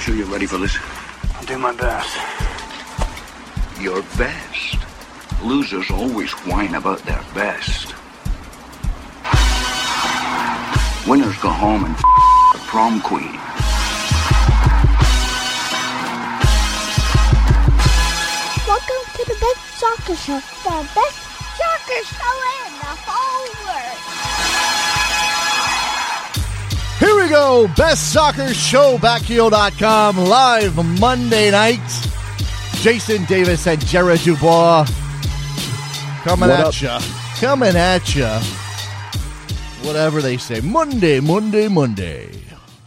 You sure you're ready for this? I'll do my best. Your best. Losers always whine about their best. Winners go home and f- the prom queen. Welcome to the best soccer show, the best soccer show in the whole go. Best soccer show, backheel.com, live Monday night. Jason Davis and Jared DuBois coming What at up? ya. Coming at ya. Whatever they say. Monday, Monday, Monday.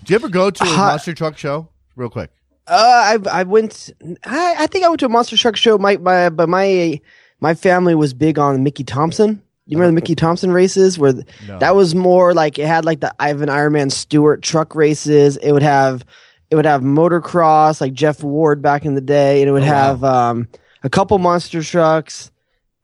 Do you ever go to a monster truck show? Real quick. Uh, I I went. I, I think I went to a monster truck show. My my but my my family was big on Mickey Thompson. You remember the Mickey Thompson races where th- No. that was more like it had like the Ivan Ironman Stewart truck races. It would have it would have motocross like Jeff Ward back in the day, and it would Oh, wow. have um a couple monster trucks,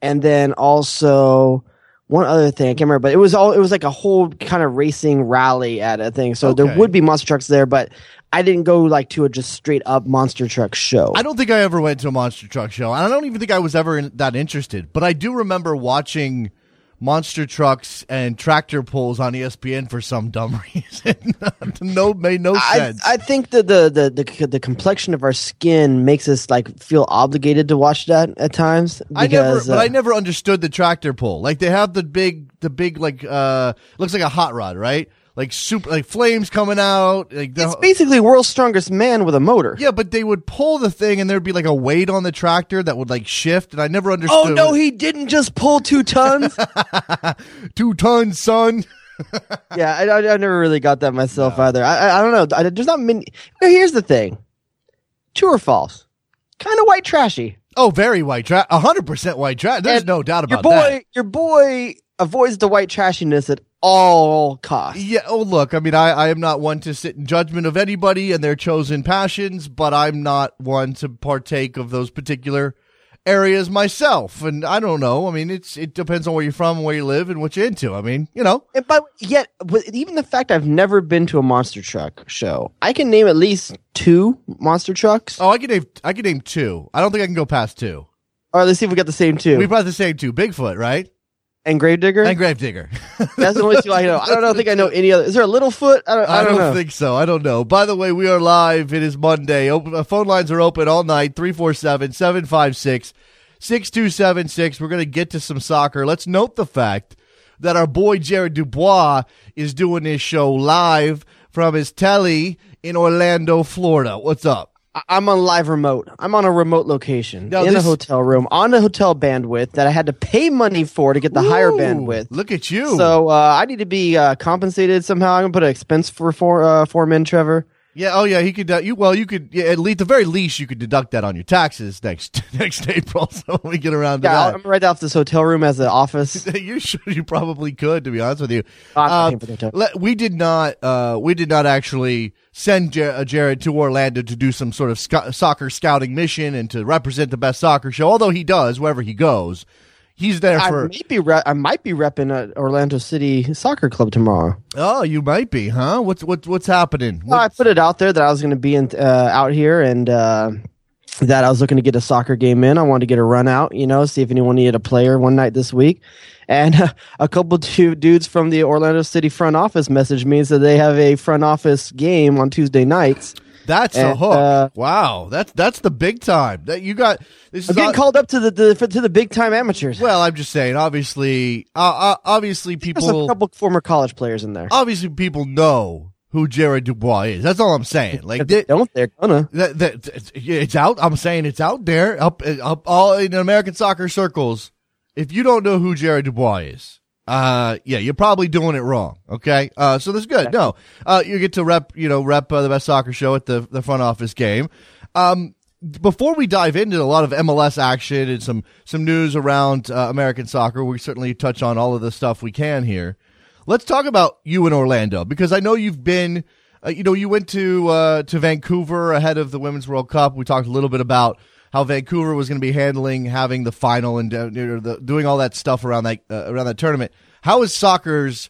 and then also one other thing I can't remember, but it was all it was like a whole kind of racing rally at a thing. So Okay. there would be monster trucks there, but I didn't go like to a just straight up monster truck show. I don't think I ever went to a monster truck show. and I don't even think I was ever in, that interested. But I do remember watching monster trucks and tractor pulls on ESPN for some dumb reason. no, made no I, sense. I think that the, the the the complexion of our skin makes us like feel obligated to watch that at times. I never, because, but uh, I never understood the tractor pull. Like they have the big, the big, like uh, looks like a hot rod, right? Like super, like flames coming out. Like the, It's basically world's strongest man with a motor. yeah, but they would pull the thing, and there'd be like a weight on the tractor that would like shift, and I never oh, understood. Oh no, he didn't just pull two tons. two tons, son. yeah, I, I, I never really got that myself either. I, I don't know. I, there's not many. Here's the thing: true or false? Kind of white trashy. Oh, very white trash, hundred percent white trash. There's And no doubt about Your boy, that. your boy avoids the white trashiness at all costs. Yeah. Oh, look. I mean, I, I am not one to sit in judgment of anybody and their chosen passions, but I'm not one to partake of those particular areas myself. And I don't know. I mean, it's it depends on where you're from, where you live, and what you're into. I mean, you know. And but yet, even the fact I've never been to a monster truck show, I can name at least two monster trucks. Oh, I can name I can name two. I don't think I can go past two. All right, let's see if we got the same two. We brought the same two: Bigfoot, right, and Gravedigger. and Gravedigger. That's the only two I know. I don't know. think I know any other. Is there a Littlefoot? I don't. I I don't, don't, think so. I don't know. By the way, we are live. It is Monday. Open, uh, phone lines are open all night 347 756 6276. We're going to get to some soccer. Let's note the fact that our boy Jared DuBois is doing this show live from his telly in Orlando, Florida. What's up? I'm on live remote. I'm on a remote location in a hotel room on a hotel bandwidth that I had to pay money for to get the higher bandwidth. Look at you. So uh, I need to be uh, compensated somehow. I'm gonna put an expense for for uh, form in, Trevor. Yeah. Oh, yeah. He could. Uh, you well, you could. Yeah, at least, the very least, you could deduct that on your taxes next next April. So when we get around to Yeah, that. I'm gonna off this hotel room as an office. you should. You probably could, to be honest with you. Uh, paying for the hotel. le- we did not. Uh, we did not actually send Jar- uh, Jared to Orlando to do some sort of sc- soccer scouting mission and to represent the best soccer show. Although he does wherever he goes, he's there for. I might be re- I might be repping at Orlando City Soccer Club tomorrow. Oh, you might be, huh? What's what's what's happening? Well, I put it out there that I was going to be in, uh, out here and uh, that I was looking to get a soccer game in. I wanted to get a run out, you know, see if anyone needed a player one night this week. And uh, a couple two dudes from the Orlando City front office messaged me and said they have a front office game on Tuesday nights. That's a hook. uh, wow, that's that's the big time. That you got. This I'm is getting called up to the, the to the big time amateurs. well, I'm just saying. Obviously, uh, uh, obviously, people. There's a couple former college players in there. obviously people know who Jared DuBois is. That's all I'm saying. Like they don't they're gonna. that, that, it's- it's out. I'm saying it's out there, up, up all in American soccer circles. If you don't know who Jared DuBois is, uh, yeah, you're probably doing it wrong. Okay, uh, so that's good. No, uh, you get to rep, you know, rep uh, the best soccer show at the the front office game. Um, before we dive into a lot of MLS action and some some news around uh, American soccer, we certainly touch on all of the stuff we can here. Let's talk about you in Orlando because I know you've been, uh, you know, you went to uh, to Vancouver ahead of the Women's World Cup. We talked a little bit about how Vancouver was going to be handling having the final and uh, you know, the, doing all that stuff around that uh, around that tournament. How is soccer's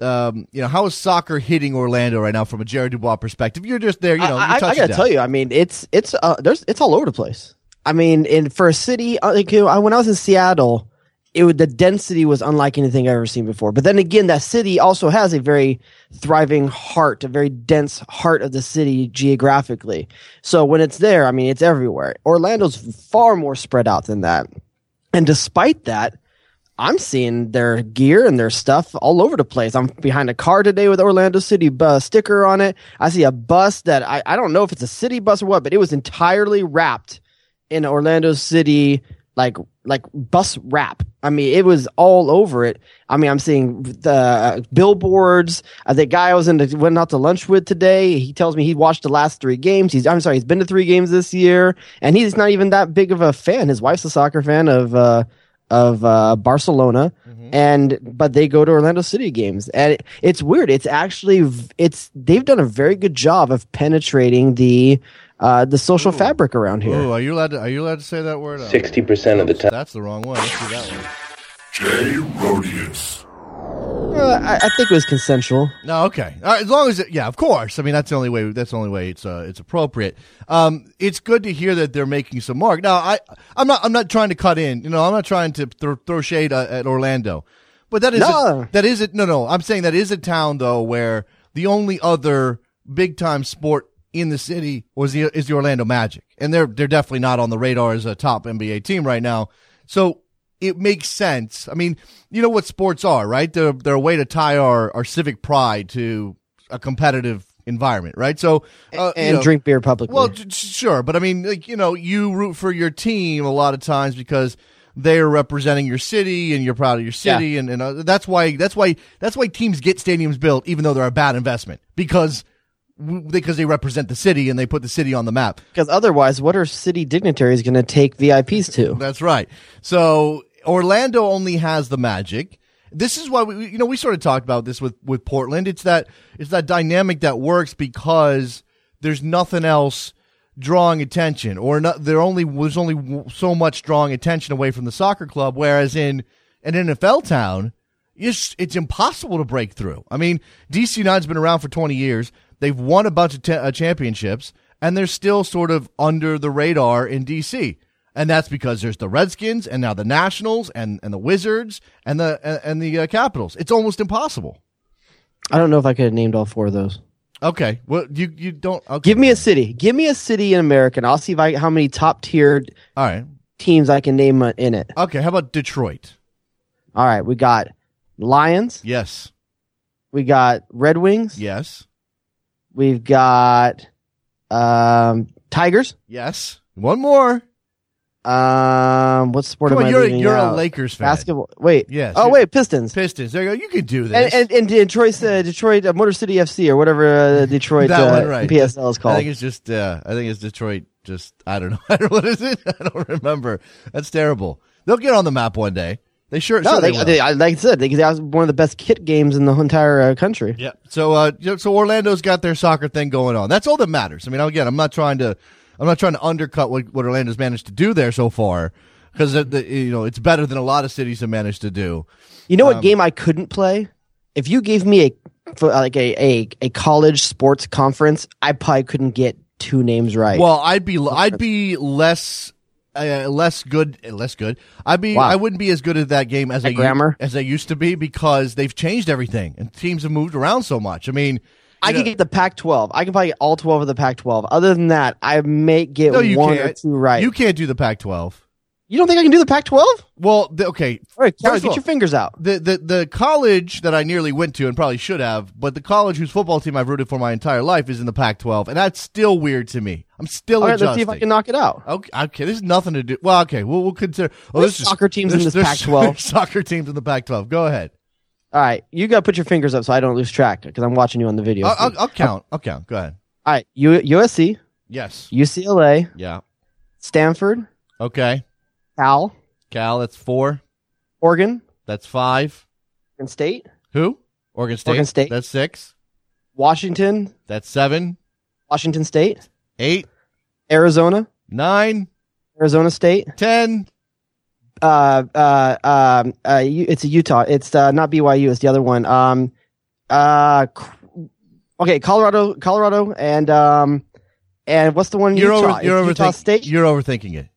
um, you know, how is soccer hitting Orlando right now from a Jerry DuBois perspective? You're just there, you know. I, I, I gotta down. tell you, I mean, it's it's uh, there's it's all over the place. I mean, in for a city, uh, like you know, when I was in Seattle, it would, the density was unlike anything I've ever seen before. But then again, that city also has a very thriving heart, a very dense heart of the city geographically. So when it's there, I mean, it's everywhere. Orlando's far more spread out than that. And despite that, I'm seeing their gear and their stuff all over the place. I'm behind a car today with Orlando City uh, sticker on it. I see a bus that I, I don't know if it's a city bus or what, but it was entirely wrapped in Orlando City like like bus wrap. I mean, it was all over it. I mean, I'm seeing the billboards. Uh, the guy I was in the, went out to lunch with today. He tells me he watched the last three games. He's I'm sorry, he's been to three games this year, and he's not even that big of a fan. His wife's a soccer fan of uh, of uh, Barcelona, and but they go to Orlando City games, and it, it's weird. It's actually it's they've done a very good job of penetrating the uh, the social fabric around here. Ooh, are you allowed to? Are you allowed to say that word? Sixty percent of the time. That's the wrong one. Let's do that one. Jay Rodius. Uh, I, I think it was consensual. No, okay. All right, as long as it, yeah, of course. I mean, that's the only way. That's the only way it's uh, it's appropriate. Um, it's good to hear that they're making some mark. Now, I I'm not I'm not trying to cut in. You know, I'm not trying to throw, throw shade uh, at Orlando, but that is No. that is it. No, no. I'm saying that is a town though where the only other big time sport in the city was the is the Orlando Magic, and they're they're definitely not on the radar as a top NBA team right now. So it makes sense. I mean, you know what sports are, right? They're they're a way to tie our our civic pride to a competitive environment, right? So uh, you and know- drink beer publicly. well, sure, but I mean, like you know, you root for your team a lot of times because they're representing your city and you're proud of your city, and, and uh, that's why that's why that's why teams get stadiums built, even though they're a bad investment because because they represent the city and they put the city on the map. because otherwise, what are city dignitaries going to take VIPs to? That's right. So Orlando only has the magic. This is why we, you know, we sort of talked about this with, with Portland. It's that, it's that dynamic that works because there's nothing else drawing attention or not, there only was only so much drawing attention away from the soccer club. Whereas in an NFL town, it's, it's impossible to break through. I mean, DC United's been around for 20 years. They've won a bunch of uh, championships and they're still sort of under the radar in DC. And that's because there's the Redskins and now the Nationals and, and the Wizards and the and, and the uh, Capitals. It's almost impossible. I don't know if I could have named all four of those. Okay, well you you don't okay. Give me a city. Give me a city in America, and I'll see if I how many top tiered all right. teams I can name uh, in it. Okay, how about Detroit? All right, we got Lions. Yes, We got Red Wings. yes, We've got um, Tigers. yes. One more. Um, what sport Come am on, I you're a, you're a? Lakers fan. Basketball. Wait. Yes, Oh wait, Pistons. Pistons. There you go. You can do this. And, and, and Detroit, uh, Detroit, uh, Motor City FC or whatever uh, Detroit That uh, one, right. PSL is called. I think it's just. Uh, I think it's Detroit. Just I don't know. I don't know what is it. I don't remember. That's terrible. They'll get on the map one day. They sure. no, sure they, they, I- like I said, they, they have one of the best kit games in the entire uh, country. Yeah. So, uh, so Orlando's got their soccer thing going on. That's all that matters. I mean, again, I'm not trying to, I'm not trying to undercut what, what Orlando's managed to do there so far, because you know it's better than a lot of cities have managed to do. You know what Um, game I couldn't play? If you gave me a like a, a a college sports conference, I probably couldn't get two names right. Well, I'd be, I'd be less. Uh, less good, uh, less good. I'd be, Wow. I wouldn't be as good at that game as I At grammar? as I used to be because they've changed everything and teams have moved around so much. I mean, I you could get the Pac-12. I can probably get all 12 of the Pac-12. Other than that, I may get no, one can't. or two right. You You, can't do the Pac-12. Don't think I can do the Pac-12? Well, the, okay, All right, get all- your fingers out. the, the the college that I nearly went to and probably should have, but the college whose football team I've rooted for my entire life is in the Pac-12, and that's still weird to me. I'm still All right, adjusting. let's see if I can knock it out. Okay, okay, this is nothing to do. Well, okay, we'll, we'll consider. Oh, There's this is- soccer teams in this there's- Pac-12. Soccer teams in the Pac-12. Go ahead. All right, you got to put your fingers up so I don't lose track because I'm watching you on the video. I'll, I'll. I'll count. I'll count. Go ahead. All right, U- USC, Yes. UCLA, Yeah. Stanford, Okay. Cal, Cal, that's four. Oregon, That's five. Oregon State, Who? Oregon State. Oregon State. That's six. Washington, That's seven. Washington State, Eight. Arizona, Nine. Arizona State. Ten. Uh, uh, um, uh, it's a Utah. It's uh, not BYU. It's the other one. Um, Uh, okay, Colorado, Colorado, and um, and what's the one? You're Utah? over. You're Utah overthinking. State. You're overthinking it.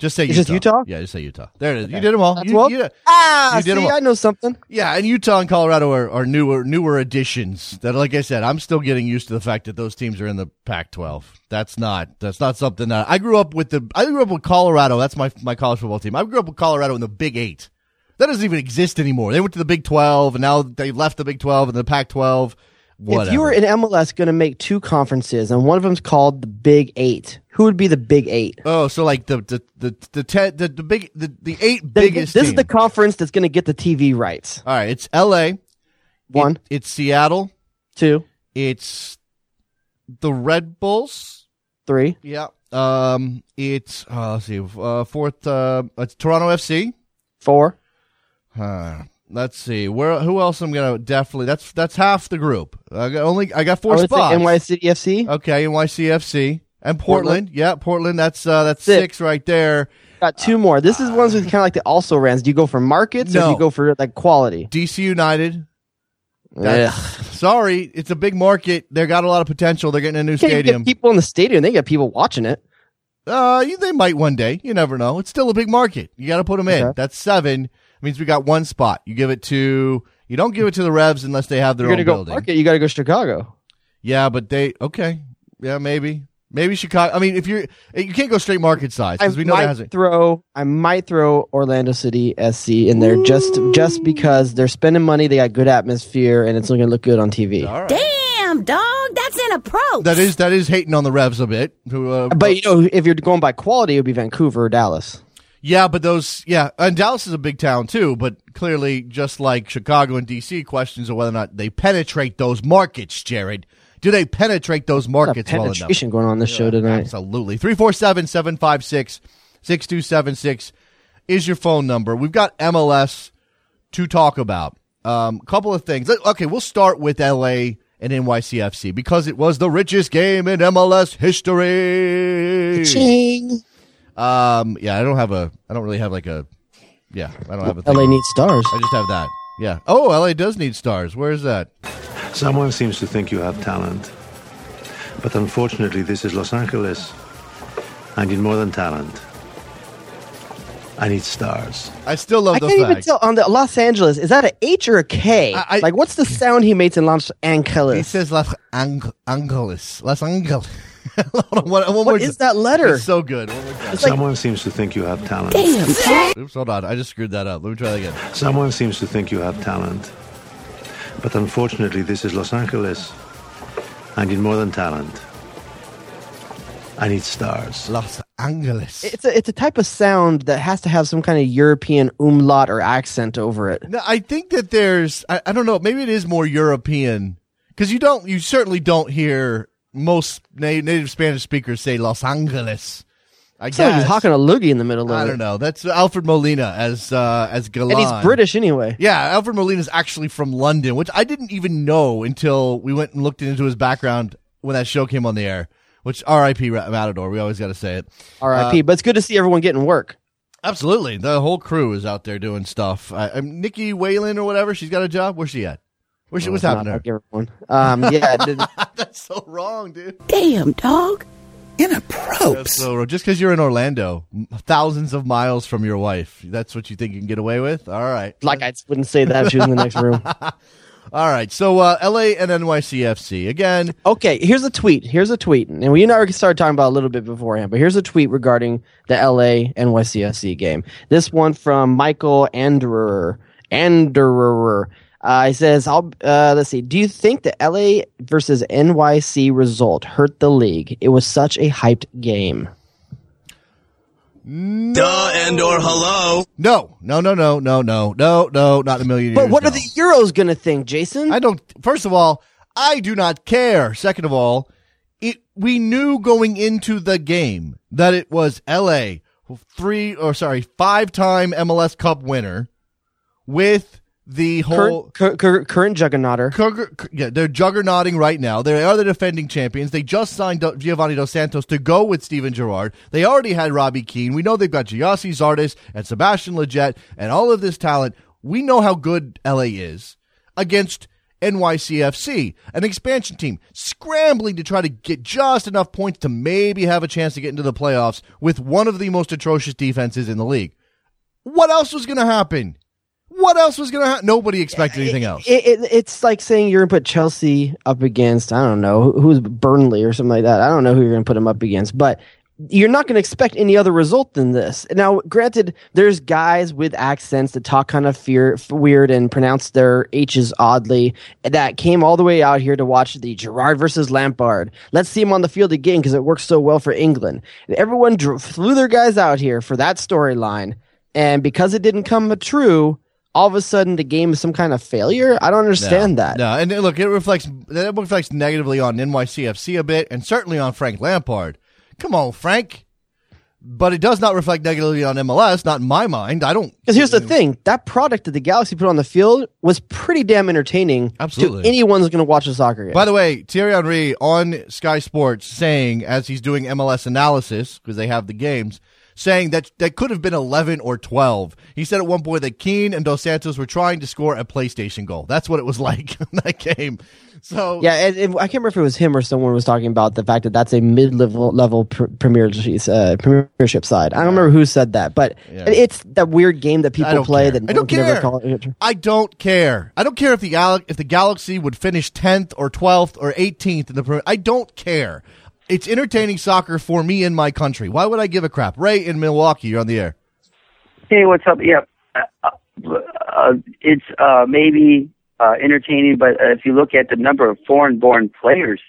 Just say Utah. just Utah? Yeah, just say Utah. There it is. You did them all. That's You- well- you- ah, You did see, all. I know something. yeah, and Utah and Colorado are, are newer newer additions. That, like I said, I'm still getting used to the fact that those teams are in the Pac-12. That's not that's not something that I grew up with. The I grew up with Colorado. That's my my college football team. I grew up with Colorado in the Big Eight. That doesn't even exist anymore. They went to the Big 12, and now they left the Big 12 and the Pac-12. Whatever. If you were in MLS going to make two conferences and one of them's called the Big Eight, who would be the Big Eight? oh, so like the the the the ten, the, the big the, the eight The- biggest. this is the conference that's going to get the TV rights. All right, it's L.A. One, It- it's Seattle. two, It's the Red Bulls. three, Yeah. Um. It's uh, let's see. Uh, fourth. Uh, it's Toronto FC. four. Uh, let's see. Where? Who else? I'm gonna definitely. That's that's half the group. I got only. I got four I say spots. NYCFC. Okay, NYCFC and Portland. Portland. Yeah, Portland. That's uh, that's six. Six. right there. Got two more. This is ones with kind of like the also rans. Do you go for markets or do you go for like quality? DC United. Sorry, it's a big market. They got a lot of potential. They're getting a new stadium. people in the stadium. They get people watching it. Uh, they might one day. You never know. It's still a big market. You got to put them in. That's seven. Means we got one spot. You give it to. You don't give it to the Revs unless they have their You're own gonna go building. market. You got to go Chicago. Yeah, but they okay. Yeah, maybe. Maybe Chicago. I mean, if you're you can't go straight market size because we know that hasn't. throw. I might throw Orlando City SC in there just just because they're spending money. They got good atmosphere, and it's going to look good on TV. All right. Damn, dog, that's an approach. That is that is hating on the Revs a bit. Uh, But you know, if you're going by quality, it would be Vancouver or Dallas. Yeah, but those yeah, and Dallas is a big town too. But clearly, just like Chicago and DC, questions of whether or not they penetrate those markets. Jared, do they penetrate those markets well enough? penetration going on this show tonight. Absolutely. 347 756 6276 is your phone number. We've got MLS to talk about. A um, couple of things. Okay, we'll start with LA and NYCFC because it was the richest game in MLS history. Ching. Um, yeah, I don't have a, I don't really have like a, yeah, I don't have a thing. LA needs stars. I just have that. Yeah. Oh, LA does need stars. Where is that? Someone seems to think you have talent. But unfortunately, this is Los Angeles. I need more than talent. I need stars. I still love I the can't even tell on the Los Angeles. Is that a H or a K? I- I- like, what's the sound he makes in Los Angeles? He says Los Ang- Angeles. Los Angeles. Hold on, one, one more what is that letter? It's so good. One more like- Someone seems to think you have talent. Damn. Oops, hold on. I just screwed that up. Let me try that again. Someone seems to think you have talent. But unfortunately, this is Los Angeles. I need more than talent. I need stars. Los Angeles. It's a it's a type of sound that has to have some kind of European umlaut or accent over it. No, I think that there's. I, I don't know. Maybe it is more European because you don't. You certainly don't hear most na- native Spanish speakers say Los Angeles. I like guess. he's hawking a loogie in the middle of it. I it. don't know. That's Alfred Molina as uh, as Galan. And he's British anyway. Yeah, Alfred Molina is actually from London, which I didn't even know until we went and looked into his background when that show came on the air. Which R.I.P. Matador. We always got to say it. R.I.P. but it's good to see everyone getting work. Absolutely, the whole crew is out there doing stuff. I, I'm Nikki Whelan or whatever. She's got a job. Where's she at? Where's she? Well, what's happening not to like everyone. Um, yeah, That's so wrong, dude. Damn, dog. That's so wrong. Just because you're in Orlando, thousands of miles from your wife, that's what you think you can get away with? All right. like I wouldn't say that if she was in the next room. All right. So uh, LA and NYCFC. Again, Okay, here's a tweet. Here's a tweet, and we already started talking about it a little bit beforehand. But here's a tweet regarding the LA NYCFC game. This one from Michael Anderer. Anderer. Uh, he says, "I'll uh, let's see. Do you think the LA versus NYC result hurt the league? It was such a hyped game. Duh and or hello. no, no, no, no, no, no, no, no, not a million years. But what no. are the Euros going to think, Jason? I don't. First of all, I do not care. Second of all, it we knew going into the game that it was L.A. three or sorry five time MLS Cup winner with the whole. current, cur- cur- current juggernauter. Yeah, they're juggernauting right now. They are the defending champions. They just signed Giovanni Dos Santos to go with Steven Gerrard. They already had Robbie Keane. We know they've got Gyasi Zardes and Sebastian Lletget and all of this talent. We know how good LA is against NYCFC, an expansion team, scrambling to try to get just enough points to maybe have a chance to get into the playoffs with one of the most atrocious defenses in the league. What else was going to happen? What else was going to happen? Nobody expected anything else. It, it, it's like saying you're going to put Chelsea up against, I don't know, who's Burnley or something like that. I don't know who you're going to put them up against, but you're not going to expect any other result than this. Now, granted, there's guys with accents that talk kind of fear, weird and pronounce their H's oddly that came all the way out here to watch the Gerrard versus Lampard. Let's see him on the field again because it works so well for England. And everyone drew, flew their guys out here for that storyline. And because it didn't come true, all of a sudden the game is some kind of failure. I don't understand that. No, and look, it reflects it reflects negatively on NYCFC a bit, and certainly on Frank Lampard. Come on, Frank. But it does not reflect negatively on MLS. Not in my mind. I don't. Because here's the thing: that product that the Galaxy put on the field was pretty damn entertaining. Absolutely. to anyone who's going to watch a soccer game. By the way, Thierry Henry on Sky Sports saying as he's doing MLS analysis because they have the games, saying that that could have been 11 or 12. He said at one point that Keane and Dos Santos were trying to score a PlayStation goal. That's what it was like in that game. So yeah, it, it- I can't remember if it was him or someone was talking about the fact that that's a mid-level level pr- premier uh, premiership side. I don't remember who said that, but Yeah. it's that weird game that people play care. that I no don't care. call it. I don't care. I don't care if the if the Galaxy would finish 10th or 12th or 18th in the Premier. I don't care. It's entertaining soccer for me in my country. Why would I give a crap? Ray in Milwaukee, you're on the air. Hey, what's up? Yeah, uh, uh, it's uh, maybe uh, entertaining, but if you look at the number of foreign-born players,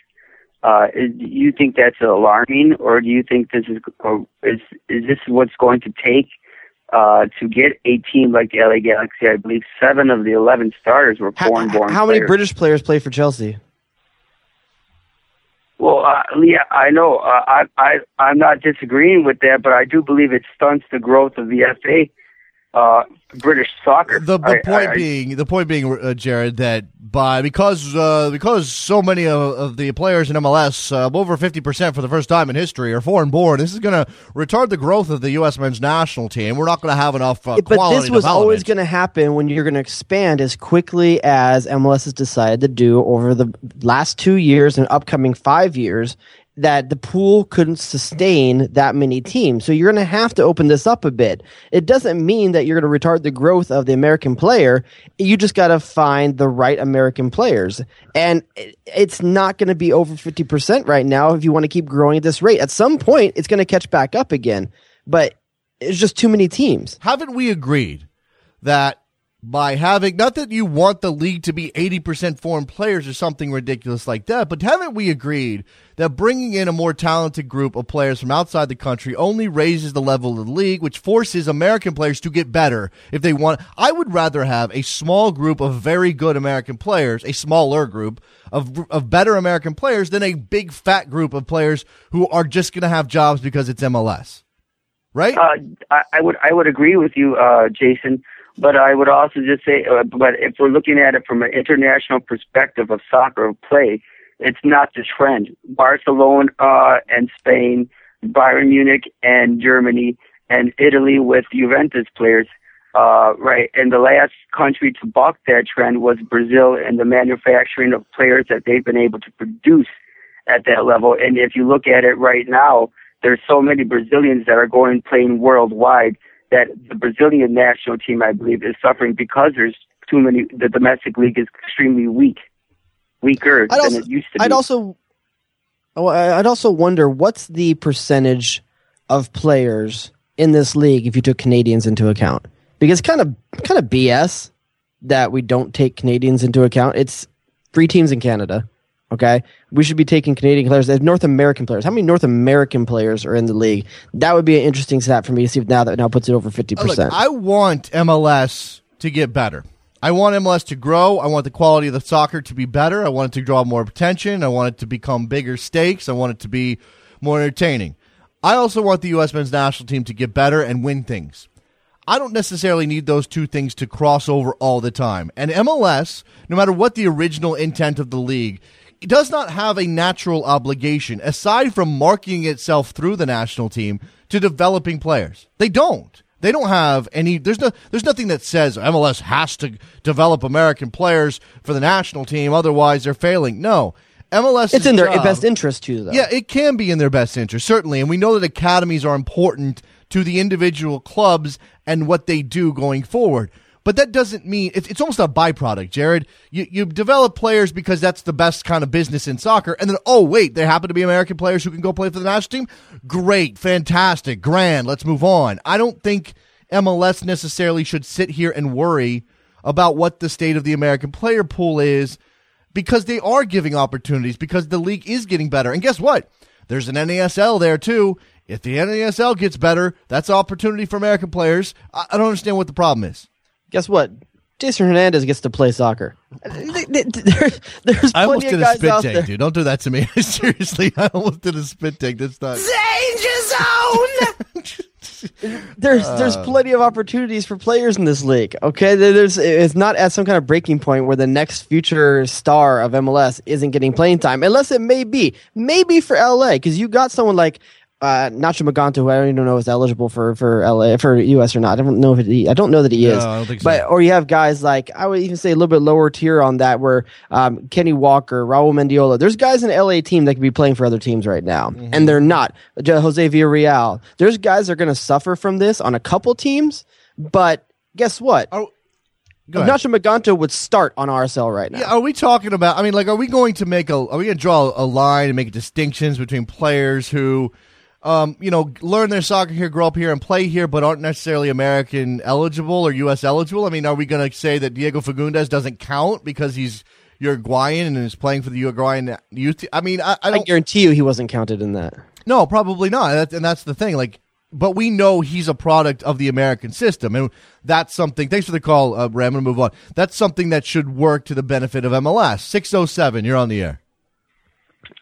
uh, do you think that's alarming, or do you think this is or is is this what's going to take uh, to get a team like the LA Galaxy? I believe seven of the eleven starters were foreign-born. How many. British players play for Chelsea? Well, uh, yeah, I know. Uh, I, I, I'm not disagreeing with that, but I do believe it stunts the growth of the FA, uh, British soccer. The, the I- point I- being, the point being, uh, Jared, that by because uh, because so many of, of the players in MLS, uh, over fifty percent for the first time in history, are foreign born. This is going to retard the growth of the U.S. men's national team. We're not going to have enough uh, but this was always going to happen when you're going to expand as quickly as MLS has decided to do over the last two years and upcoming five years. That the pool couldn't sustain that many teams. So you're going to have to open this up a bit. It doesn't mean that you're going to retard the growth of the American player. You just got to find the right American players. And it's not going to be over 50% right now if you want to keep growing at this rate. At some point, it's going to catch back up again. But it's just too many teams. Haven't we agreed that by having not that you want the league to be 80% foreign players or something ridiculous like that, but haven't we agreed that bringing in a more talented group of players from outside the country only raises the level of the league, which forces American players to get better if they want? I would rather have a small group of very good American players, a smaller group of of better American players than a big fat group of players who are just going to have jobs because it's MLS. Right? Uh, I, I would I would agree with you, uh, Jason. But I would also just say, uh, but if we're looking at it from an international perspective of soccer play, it's not the trend. Barcelona uh, and Spain, Bayern Munich and Germany, and Italy with Juventus players. Uh, right, and the last country to buck that trend was Brazil and the manufacturing of players that they've been able to produce at that level. And if you look at it right now, there's so many Brazilians that are going playing worldwide that the Brazilian national team, I believe, is suffering because there's too many. The domestic league is extremely weak, weaker I'd than also, it used to be. I'd also, oh, I'd also wonder what's the percentage of players in this league if you took Canadians into account? Because kind of, kind of BS that we don't take Canadians into account. It's three teams in Canada. Okay, we should be taking Canadian players. There's North American players. How many North American players are in the league? That would be an interesting stat for me to see if now that now puts it over fifty Uh, Look, percent. I want MLS to get better. I want MLS to grow. I want the quality of the soccer to be better. I want it to draw more attention. I want it to become bigger stakes. I want it to be more entertaining. I also want the U.S. men's national team to get better and win things. I don't necessarily need those two things to cross over all the time. And MLS, no matter what the original intent of the league, does not have a natural obligation, aside from marketing itself through the national team, to developing players. They don't. They don't have any. There's no. There's nothing that says MLS has to develop American players for the national team, otherwise they're failing. No, MLS. It's in their job- best interest too, though. Yeah, it can be in their best interest, certainly. And we know that academies are important to the individual clubs and what they do going forward. But that doesn't mean it's, it's almost a byproduct, Jared. You, you develop players because that's the best kind of business in soccer. And then, oh, wait, there happen to be American players who can go play for the national team? Great, fantastic, grand, let's move on. I don't think MLS necessarily should sit here and worry about what the state of the American player pool is because they are giving opportunities because the league is getting better. And guess what? There's an NASL there too. If the NASL gets better, that's opportunity for American players. I don't understand what the problem is. Guess what? Jason Hernandez gets to play soccer. There- There's, there's I almost plenty did of a guys spit out take, there. dude. Don't do that to me. Seriously, I almost did a spit take this time. Danger zone! There's Uh. there's plenty of opportunities for players in this league. Okay, there's it's not at some kind of breaking point where the next future star of MLS isn't getting playing time, unless it may be maybe for LA because you got someone like. Uh, Nacho Maganto, who I don't even know is eligible for for LA for US or not. I don't know if he, I don't know that he No, is. I don't think so. But or you have guys like I would even say a little bit lower tier on that, where um, Kenny Walker, Raul Mendiola. There's guys in the LA team that could be playing for other teams right now, Mm-hmm. and they're not. Jo- Jose Villarreal. There's guys that are going to suffer from this on a couple teams, but guess what? Oh, go. Nacho Maganto would start on RSL right now. Yeah, are we talking about? I mean, like, are we going to make a? Are we going to draw a line and make distinctions between players who, um, you know, learn their soccer here, grow up here, and play here, but aren't necessarily American eligible or U.S. eligible? I mean, are we going to say that Diego Fagundez doesn't count because he's Uruguayan and is playing for the Uruguayan youth? I mean, I, I I don't. guarantee you he wasn't counted in that. No, probably not. That's, and that's the thing. Like, but we know he's a product of the American system, and that's something. Thanks for the call, uh, Ray. I'm going to move on. That's something that should work to the benefit of MLS. Six oh seven. You're on the air.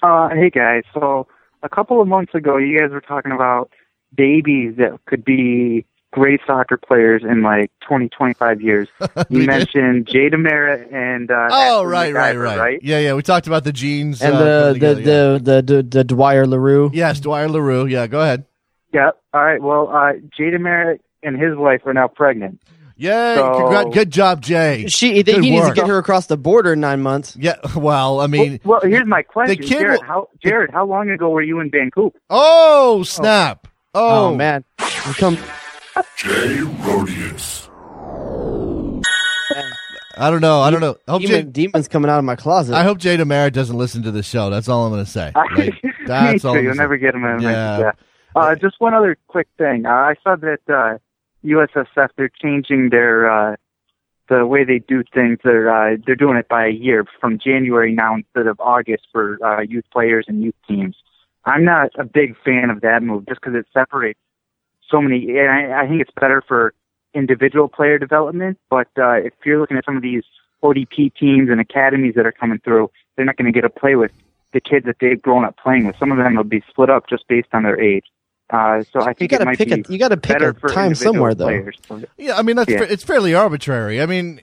Uh, hey guys, so a couple of months ago, you guys were talking about babies that could be great soccer players in like 20, 25 years. We You did. mentioned Jay DeMerit and uh, Oh, Ashley right, right, right, right? Yeah, yeah. We talked about the genes And uh, the coming the, together, yeah. the, the the the Dwyer Leroux. yes, Dwyer Leroux. Yeah, go ahead. Yeah. All right. Well, uh, Jay DeMerit and his wife are now pregnant. Yay! So- Congrat- good job, Jay. She he Good needs to get her across the border in nine months. Yeah. Well, I mean, well, well, here's my question, kid Jared. will- how Jared, how long ago were you in Vancouver? oh snap! Oh, Oh, man, You come. Jay Rodius. I don't know. I don't know. I hope Jay, demons coming out of my closet. I hope Jay DeMerit doesn't listen to this show. That's all I'm going to say. Like, that's all. too. I'm You'll gonna never get him in. Yeah. Yeah. Uh, just one other quick thing. Uh, I saw that uh, USSF they're changing their uh, the way they do things. They're uh, they're doing it by a year from January now instead of August for uh, youth players and youth teams. I'm not a big fan of that move just because it separates so many. And I, I think it's better for individual player development. But uh, if you're looking at some of these ODP teams and academies that are coming through, they're not going to get to play with the kids that they've grown up playing with. Some of them will be split up just based on their age. Uh, so I you think got it to might pick be a you got to pick a time somewhere though. players. So- Yeah, I mean that's Yeah. fa- it's fairly arbitrary. I mean,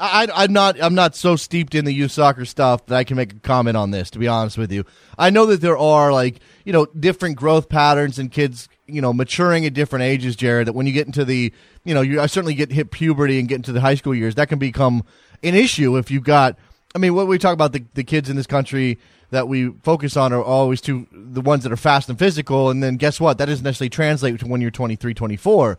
I, I, I'm not I'm not so steeped in the youth soccer stuff that I can make a comment on this. To be honest with you, I know that there are like you know different growth patterns and kids you know maturing at different ages, Jared. That when you get into the you know you I certainly get hit puberty and get into the high school years, that can become an issue if you've got. I mean, what we talk about the the kids in this country that we focus on are always to the ones that are fast and physical, and then guess what? That doesn't necessarily translate to when you're 23, 24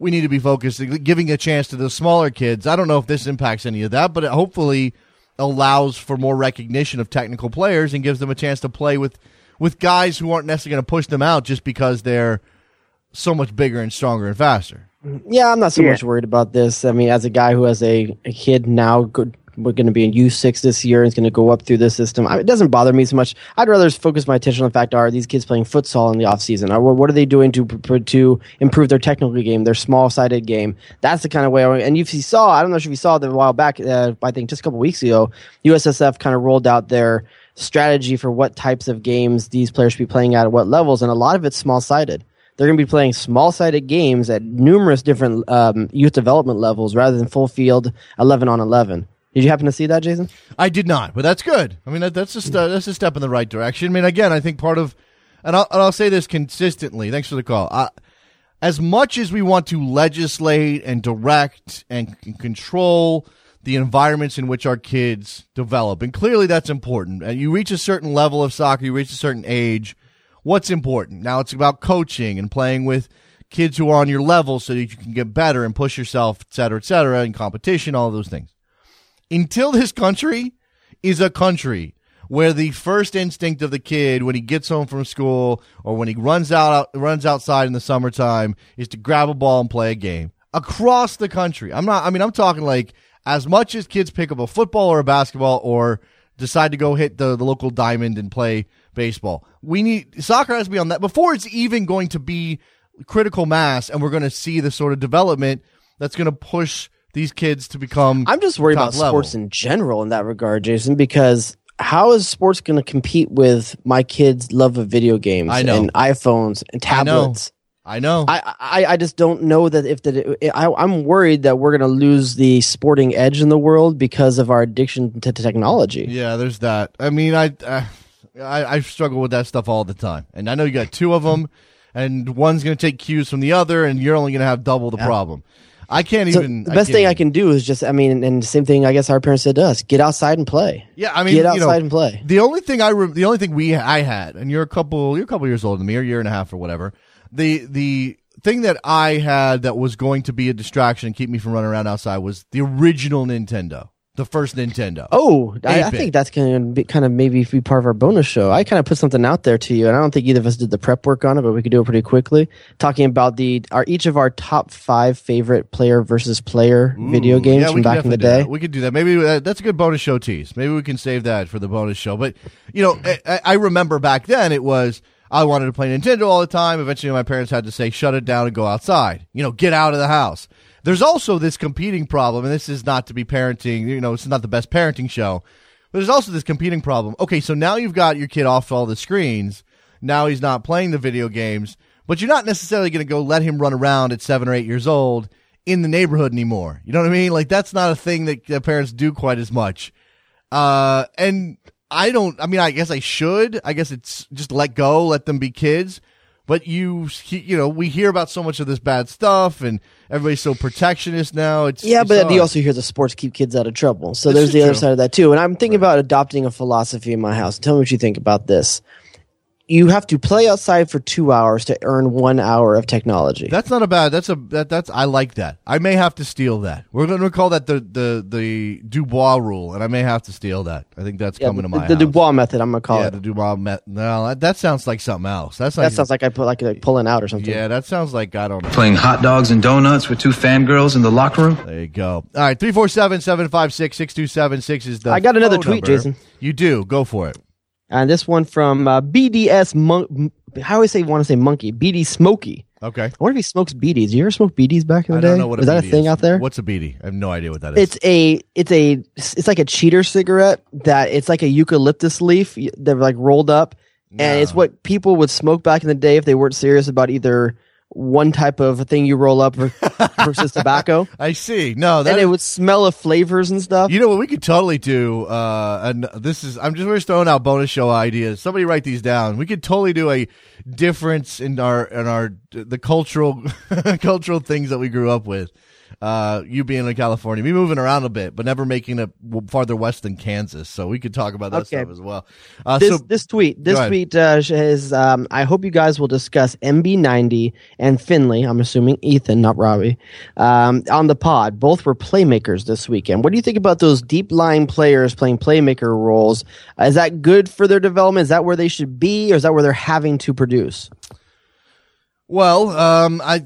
we need to be focused, giving a chance to the smaller kids. I don't know if this impacts any of that, but it hopefully allows for more recognition of technical players and gives them a chance to play with with guys who aren't necessarily going to push them out just because they're so much bigger and stronger and faster. Yeah, I'm not so Yeah. much worried about this. I mean, as a guy who has a, a kid now, go, we're going to be in U6 this year. and is going to go up through this system. I, it doesn't bother me so much. I'd rather focus my attention on the fact: Are these kids playing futsal in the off season? Or what what are they doing to to improve their technical game, their small sided game? That's the kind of way. I, and if you saw, I don't know if you saw that a while back. Uh, I think just a couple weeks ago, USSF kind of rolled out their strategy for what types of games these players should be playing at at what levels, and a lot of it's small sided they're going to be playing small sided games at numerous different um, youth development levels rather than full field 11 on 11. Did you happen to see that, Jason? I did not, but that's good. I mean, that, that's just uh, that's a step in the right direction. I mean, again, I think part of, and I'll, and I'll say this consistently. Thanks for the call. I, as much as we want to legislate and direct and c- control the environments in which our kids develop, and clearly that's important. And you reach a certain level of soccer, you reach a certain age. What's important? Now it's about coaching and playing with kids who are on your level so that you can get better and push yourself, et cetera, et cetera, in competition, all those things. Until this country is a country where the first instinct of the kid when he gets home from school or when he runs out runs outside in the summertime is to grab a ball and play a game across the country. I'm not I mean I'm talking like as much as kids pick up a football or a basketball or decide to go hit the, the local diamond and play baseball. We need soccer has to be on that before it's even going to be critical mass and we're going to see the sort of development that's going to push these kids to become I'm just worried about level. sports in general in that regard, Jason, because how is sports going to compete with my kids' love of video games I know. and iPhones and I know. tablets? I know. I, I, I just don't know that if that I, I'm worried that we're going to lose the sporting edge in the world because of our addiction to technology. Yeah, there's that. I mean, I, uh, I I struggle with that stuff all the time, and I know you got two of them, and one's going to take cues from the other, and you're only going to have double the Yeah. problem. I can't So even. the best can't thing I can do is just, I mean, and the same thing I guess our parents said to us: get outside and play. Yeah, I mean, get you outside know, and play. The only thing I re- the only thing we I had, and you're a couple you're a couple years older than me, or a year and a half or whatever. The the thing that I had that was going to be a distraction and keep me from running around outside was the original Nintendo, the first Nintendo. Oh, I, I think that's going to be kind of maybe be part of our bonus show. I kind of put something out there to you, and I don't think either of us did the prep work on it, but we could do it pretty quickly. Talking about the our each of our top five favorite player versus player video games yeah, from back in the day. We could do that. Maybe uh, that's a good bonus show tease. Maybe we can save that for the bonus show. But you know, I, I remember back then it was I wanted to play Nintendo all the time. Eventually, my parents had to say, "Shut it down and go outside." You know, get out of the house. There's also this competing problem, and this is not to be parenting. You know, it's not the best parenting show, but there's also this competing problem. Okay, so now you've got your kid off all the screens. Now he's not playing the video games, but you're not necessarily going to go let him run around at seven or eight years old in the neighborhood anymore. You know what I mean? Like that's not a thing that, parents do quite as much. Uh, and I don't. I mean, I guess I should. I guess it's just let go, let them be kids. But you, you know, we hear about so much of this bad stuff, and everybody's so protectionist now. It's Yeah, it's but you also hear the sports keep kids out of trouble. So This there's the other side of that too. And I'm thinking about adopting a philosophy in my house. Tell me what you think about this. You have to play outside for two hours to earn one hour of technology. That's not a bad. That's a that, that's. I like that. I may have to steal that. We're going to call that the the the DuBois rule, and I may have to steal that. I think that's Yeah, coming the, to my the house. DuBois method, I'm gonna call yeah, it. the DuBois method. No, that, that sounds like something else. That's not That sounds like I put like, like pulling out or something. Yeah, that sounds like I don't know. Playing hot dogs and donuts with two fangirls in the locker room? There you go. All right, 347 756 6276 is the. I got another tweet, number. Jason. You do. Go for it. And this one from uh, BDS Monk. How do I say want to say monkey? BD Smoky. Okay. I wonder if he smokes BDs. You ever smoke BDs back in the I day? don't know what is a that a thing is. out there? What's a BD? I have no idea what that is. It's a it's a it's like a cheater cigarette that it's like a eucalyptus leaf that like rolled up, and it's what people would smoke back in the day if they weren't serious about either one type of thing you roll up versus tobacco. I see. No, that and it would smell of flavors and stuff. You know what we could totally do? Uh, and this is I'm just we're just throwing out bonus show ideas. Somebody write these down. We could totally do a difference in our in our the cultural cultural things that we grew up with. Uh, you being in California, me moving around a bit, but never making it farther west than Kansas. So we could talk about that Okay. stuff as well. Uh, this so this tweet this tweet uh, is um, I hope you guys will discuss MB90 and Finlay. I'm assuming Ethan, not Robbie, um, on the pod. Both were playmakers this weekend. What do you think about those deep line players playing playmaker roles? Uh, is that good for their development? Is that where they should be, or is that where they're having to produce? well, um, I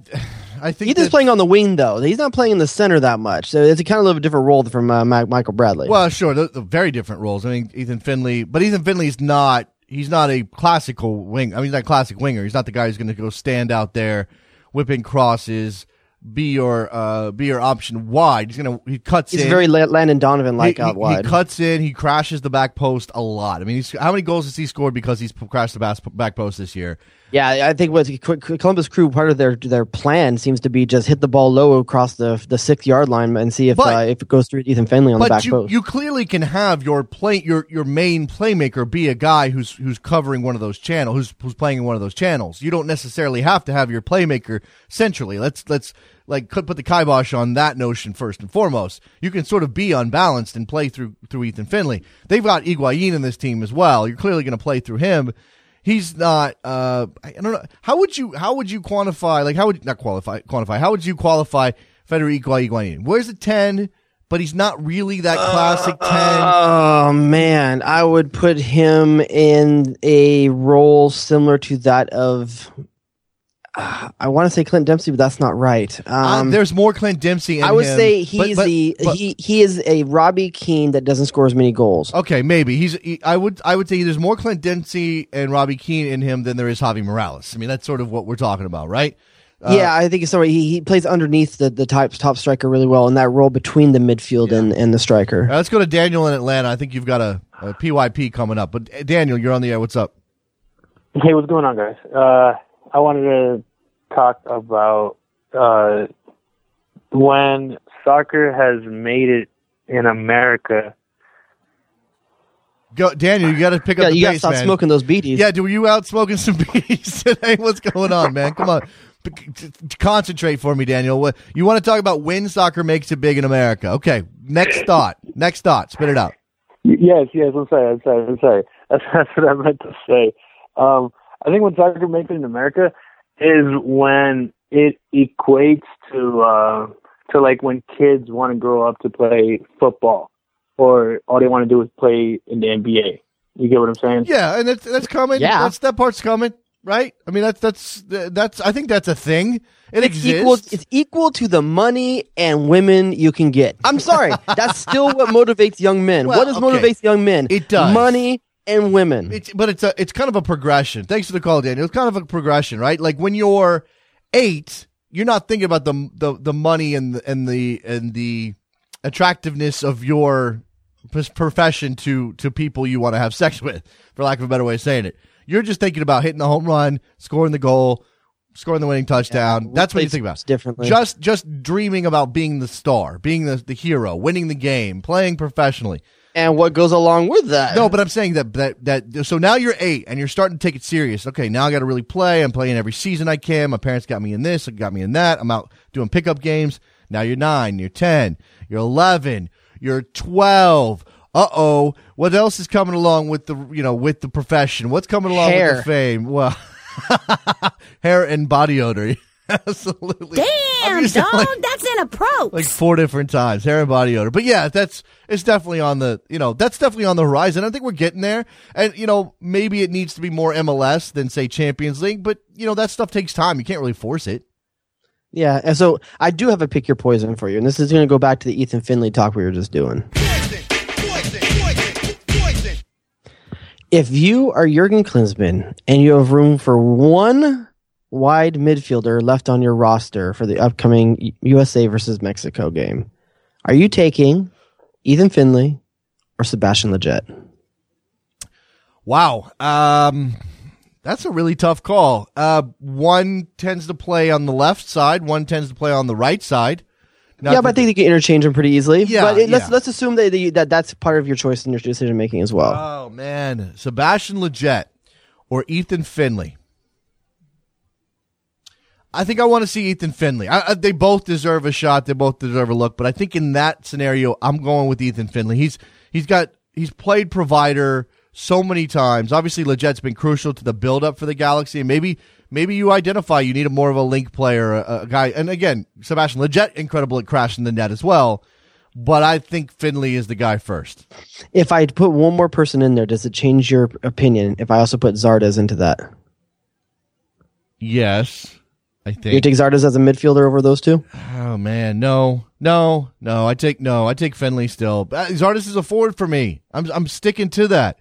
I think Ethan's that- playing on the wing though. He's not playing in the center that much, so it's a kind of a different role from uh, Michael Bradley. Well, sure, they're, they're very different roles. I mean, Ethan Finlay, but Ethan Finlay's not. He's not a classical wing. I mean, he's not a classic winger. He's not the guy who's going to go stand out there, whipping crosses, be your uh, be your option wide. He's going to he cuts He's in. very La- Landon Donovan like out wide. He cuts in. He crashes the back post a lot. I mean, he's, how many goals has he scored because he's crashed the back post this year? Yeah, I think what Columbus Crew part of their their plan seems to be just hit the ball low across the the six yard line and see if But- uh, if it goes through Ethan Finlay on the back you, post. you clearly can have your play your your main playmaker be a guy who's who's covering one of those channels, who's who's playing in one of those channels. You don't necessarily have to have your playmaker centrally. Let's let's like put the kibosh on that notion first and foremost. You can sort of be unbalanced and play through through Ethan Finlay. They've got Higuain in this team as well. You're clearly going to play through him. He's not. Uh, I don't know. How would you? How would you quantify? Like, how would not qualify? Quantify. How would you qualify Federico Higuain? Where's a ten? But he's not really that classic ten. Oh man, I would put him in a role similar to that of. Uh, I want to say Clint Dempsey, but that's not right. Uh, Um, there's more Clint Dempsey. In I would him, say he's but- the but- he he is a Robbie Keane that doesn't score as many goals. Okay, maybe he's. He, I would. I would say there's more Clint Dempsey and Robbie Keane in him than there is Javi Morales. I mean, that's sort of what we're talking about, right? Uh, yeah, I think so. He, he plays underneath the the type, top striker really well in that role between the midfield and, and the striker. All right, let's go to Daniel in Atlanta. I think you've got a, a PYP coming up. But uh, Daniel, you're on the air. What's up? Hey, what's going on, guys? Uh, I wanted to talk about uh, when soccer has made it in America. Go, Daniel. You got to pick up Yeah, the you gotta stop man. smoking those beaties. Yeah, dude, were you out smoking some beaties today? What's going on, man? Come on, concentrate for me, Daniel. What you want to talk about? When soccer makes it big in America? Okay, next thought. Next thought. Spit it out. Yes, yes, I'm sorry, I'm sorry, I'm sorry. That's, that's what I meant to say. Um, I think when soccer makes it in America is when it equates to uh, to like when kids want to grow up to play football, or all they want to do is play in the NBA. You get what I'm saying? Yeah, and that's that's coming. Yeah. that's that part's coming, right? I mean, that's that's that's. I think that's a thing. It it's exists. equal. It's equal to the money and women you can get. I'm sorry, that's still what motivates young men. Well, what does okay. motivates young men? It does. money and women. It's but it's a it's kind of a progression. Thanks for the call, Daniel. It's kind of a progression, right? Like when you're eight, you're not thinking about the the, the money and the, and the and the attractiveness of your profession to to people you want to have sex with, for lack of a better way of saying it. You're just thinking about hitting the home run, scoring the goal, scoring the winning touchdown. That's what you think about. differently. Just just dreaming about being the star, being the, the hero, winning the game, playing professionally. And what goes along with that? No, but I'm saying that that that so now you're eight and you're starting to take it serious. Okay, now I got to really play. I'm playing every season I can. My parents got me in this, got me in that. I'm out doing pickup games. Now you're nine, you're ten, you're eleven, you're twelve. Uh oh, what else is coming along with the you know with the profession? What's coming along with Hair. the fame? Well, hair and body odor. Absolutely. Damn, dog, like- that's in a pro. like four different times hair and body odor but yeah that's it's definitely on the you know that's definitely on the horizon i think we're getting there and you know maybe it needs to be more mls than say champions league but you know that stuff takes time you can't really force it Yeah, and so I do have a pick your poison for you, and this is going to go back to the Ethan Finlay talk we were just doing. If you are Jurgen Klinsmann and you have room for one wide midfielder left on your roster for the upcoming USA versus Mexico game, are you taking Ethan Finlay or Sebastian Lletget? wow um that's a really tough call uh one tends to play on the left side one tends to play on the right side Not yeah, but I think they can interchange them pretty easily. Yeah, but it, let's yeah. let's assume that, that that that's part of your choice in your decision making as well. Oh man, Sebastian Lletget or Ethan Finlay. I think I want to see Ethan Finlay. I, I, they both deserve a shot. They both deserve a look. But I think in that scenario, I'm going with Ethan Finlay. He's he's got he's played provider so many times. Obviously, Lletget's been crucial to the build up for the Galaxy. And maybe maybe you identify you need a more of a link player, a, a guy. And again, Sebastian Lletget, incredible at crashing the net as well. But I think Finlay is the guy first. If I put one more person in there, does it change your opinion? If I also put Zardes into that, Yes, I think. you take Zardes as a midfielder over those two. Oh man, no, no, no. I take no. I take Finlay still. Uh, Zardes is a forward for me. I'm I'm sticking to that.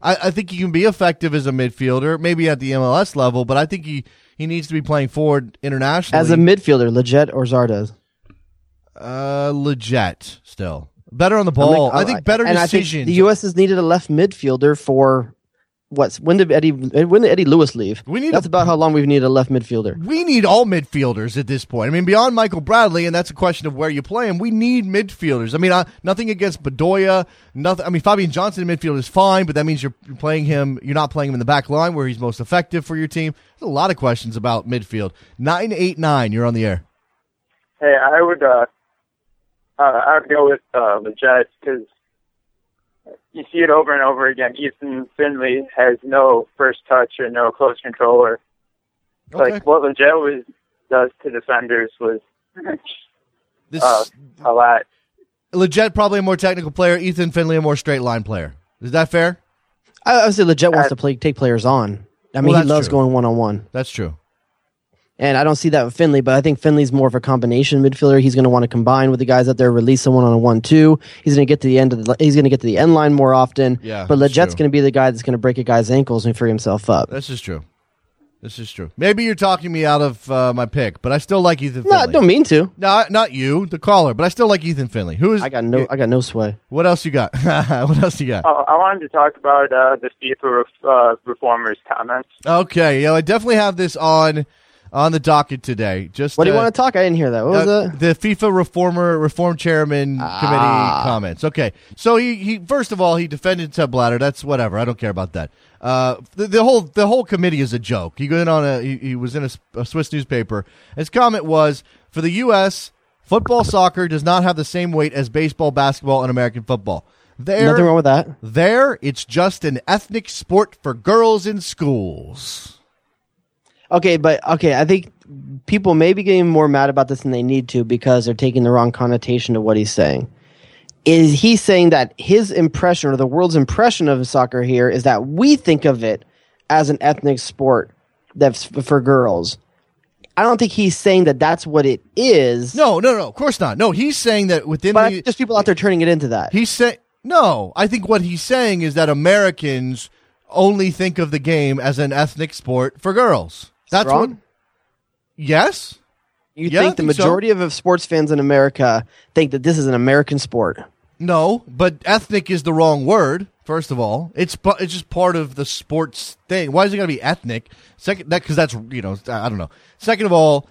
I, I think he can be effective as a midfielder, maybe at the MLS level, but I think he he needs to be playing forward internationally As a midfielder, Lletget or Zardes? uh Lletget still better on the ball. I think better and decisions. I think the U.S. has needed a left midfielder for What's when did Eddie when did Eddie Lewis leave? We need That's a- about how long we've needed a left midfielder. We need all midfielders at this point. I mean, beyond Michael Bradley, and that's a question of where you play him. We need midfielders. I mean, uh, nothing against Bedoya. Nothing. I mean, Fabian Johnson in midfield is fine, but that means you're you're playing him. You're not playing him in the back line where he's most effective for your team. There's a lot of questions about midfield. Nine eight nine. You're on the air. Hey, I would uh, uh I would go with uh the Jets because you see it over and over again. Ethan Finlay has no first touch or no close control or Okay. like what Lletget was does to defenders was This uh, a lot. Lletget probably a more technical player. Ethan Finlay a more straight line player. Is that fair? I, I would say Lletget wants to play take players on. I mean, Well, he loves true. going one on one. That's true. And I don't see that with Finlay, but I think Finlay's more of a combination midfielder. He's going to want to combine with the guys out there, release someone on a one-two. He's going to get to the end of the. He's going to get to the end line more often. Yeah, but that's Lletget's going to be the guy that's going to break a guy's ankles and free himself up. This is true. This is true. Maybe you're talking me out of uh, my pick, but I still like Ethan No, Finlay. I don't mean to. No, not you, the caller, but I still like Ethan Finlay. Who is? I got no. I got no sway. What else you got? what else you got? Oh, I wanted to talk about uh, the FIFA ref- uh, reformers comments. Okay, yeah, I definitely have this on on the docket today. Just What do you uh, want to talk? I didn't hear that. What was uh, that? the FIFA reformer reform chairman Ah. committee comments. Okay, so he he first of all he defended Ted Blatter. That's whatever. I don't care about that. Uh, the, the whole the whole committee is a joke. He went on a he, he was in a Swiss newspaper. His comment was for the U.S. football soccer does not have the same weight as baseball, basketball, and American football. There, Nothing wrong with that. There, it's just an ethnic sport for girls in schools. Okay, but okay, I think people may be getting more mad about this than they need to because they're taking the wrong connotation to what he's saying. Is he saying that his impression or the world's impression of soccer here is that we think of it as an ethnic sport that's for girls? I don't think he's saying that that's what it is. No, no, no. Of course not. No, he's saying that within But the there's people out there turning it into that. He's saying no. I think what he's saying is that Americans only think of the game as an ethnic sport for girls. That's wrong? what. Yes. You Yeah, think the think so. majority of sports fans in America think that this is an American sport? No, but ethnic is the wrong word. First of all, it's it's just part of the sports thing. Why is it going to be ethnic? Second, that because that's you know I don't know. Second of all,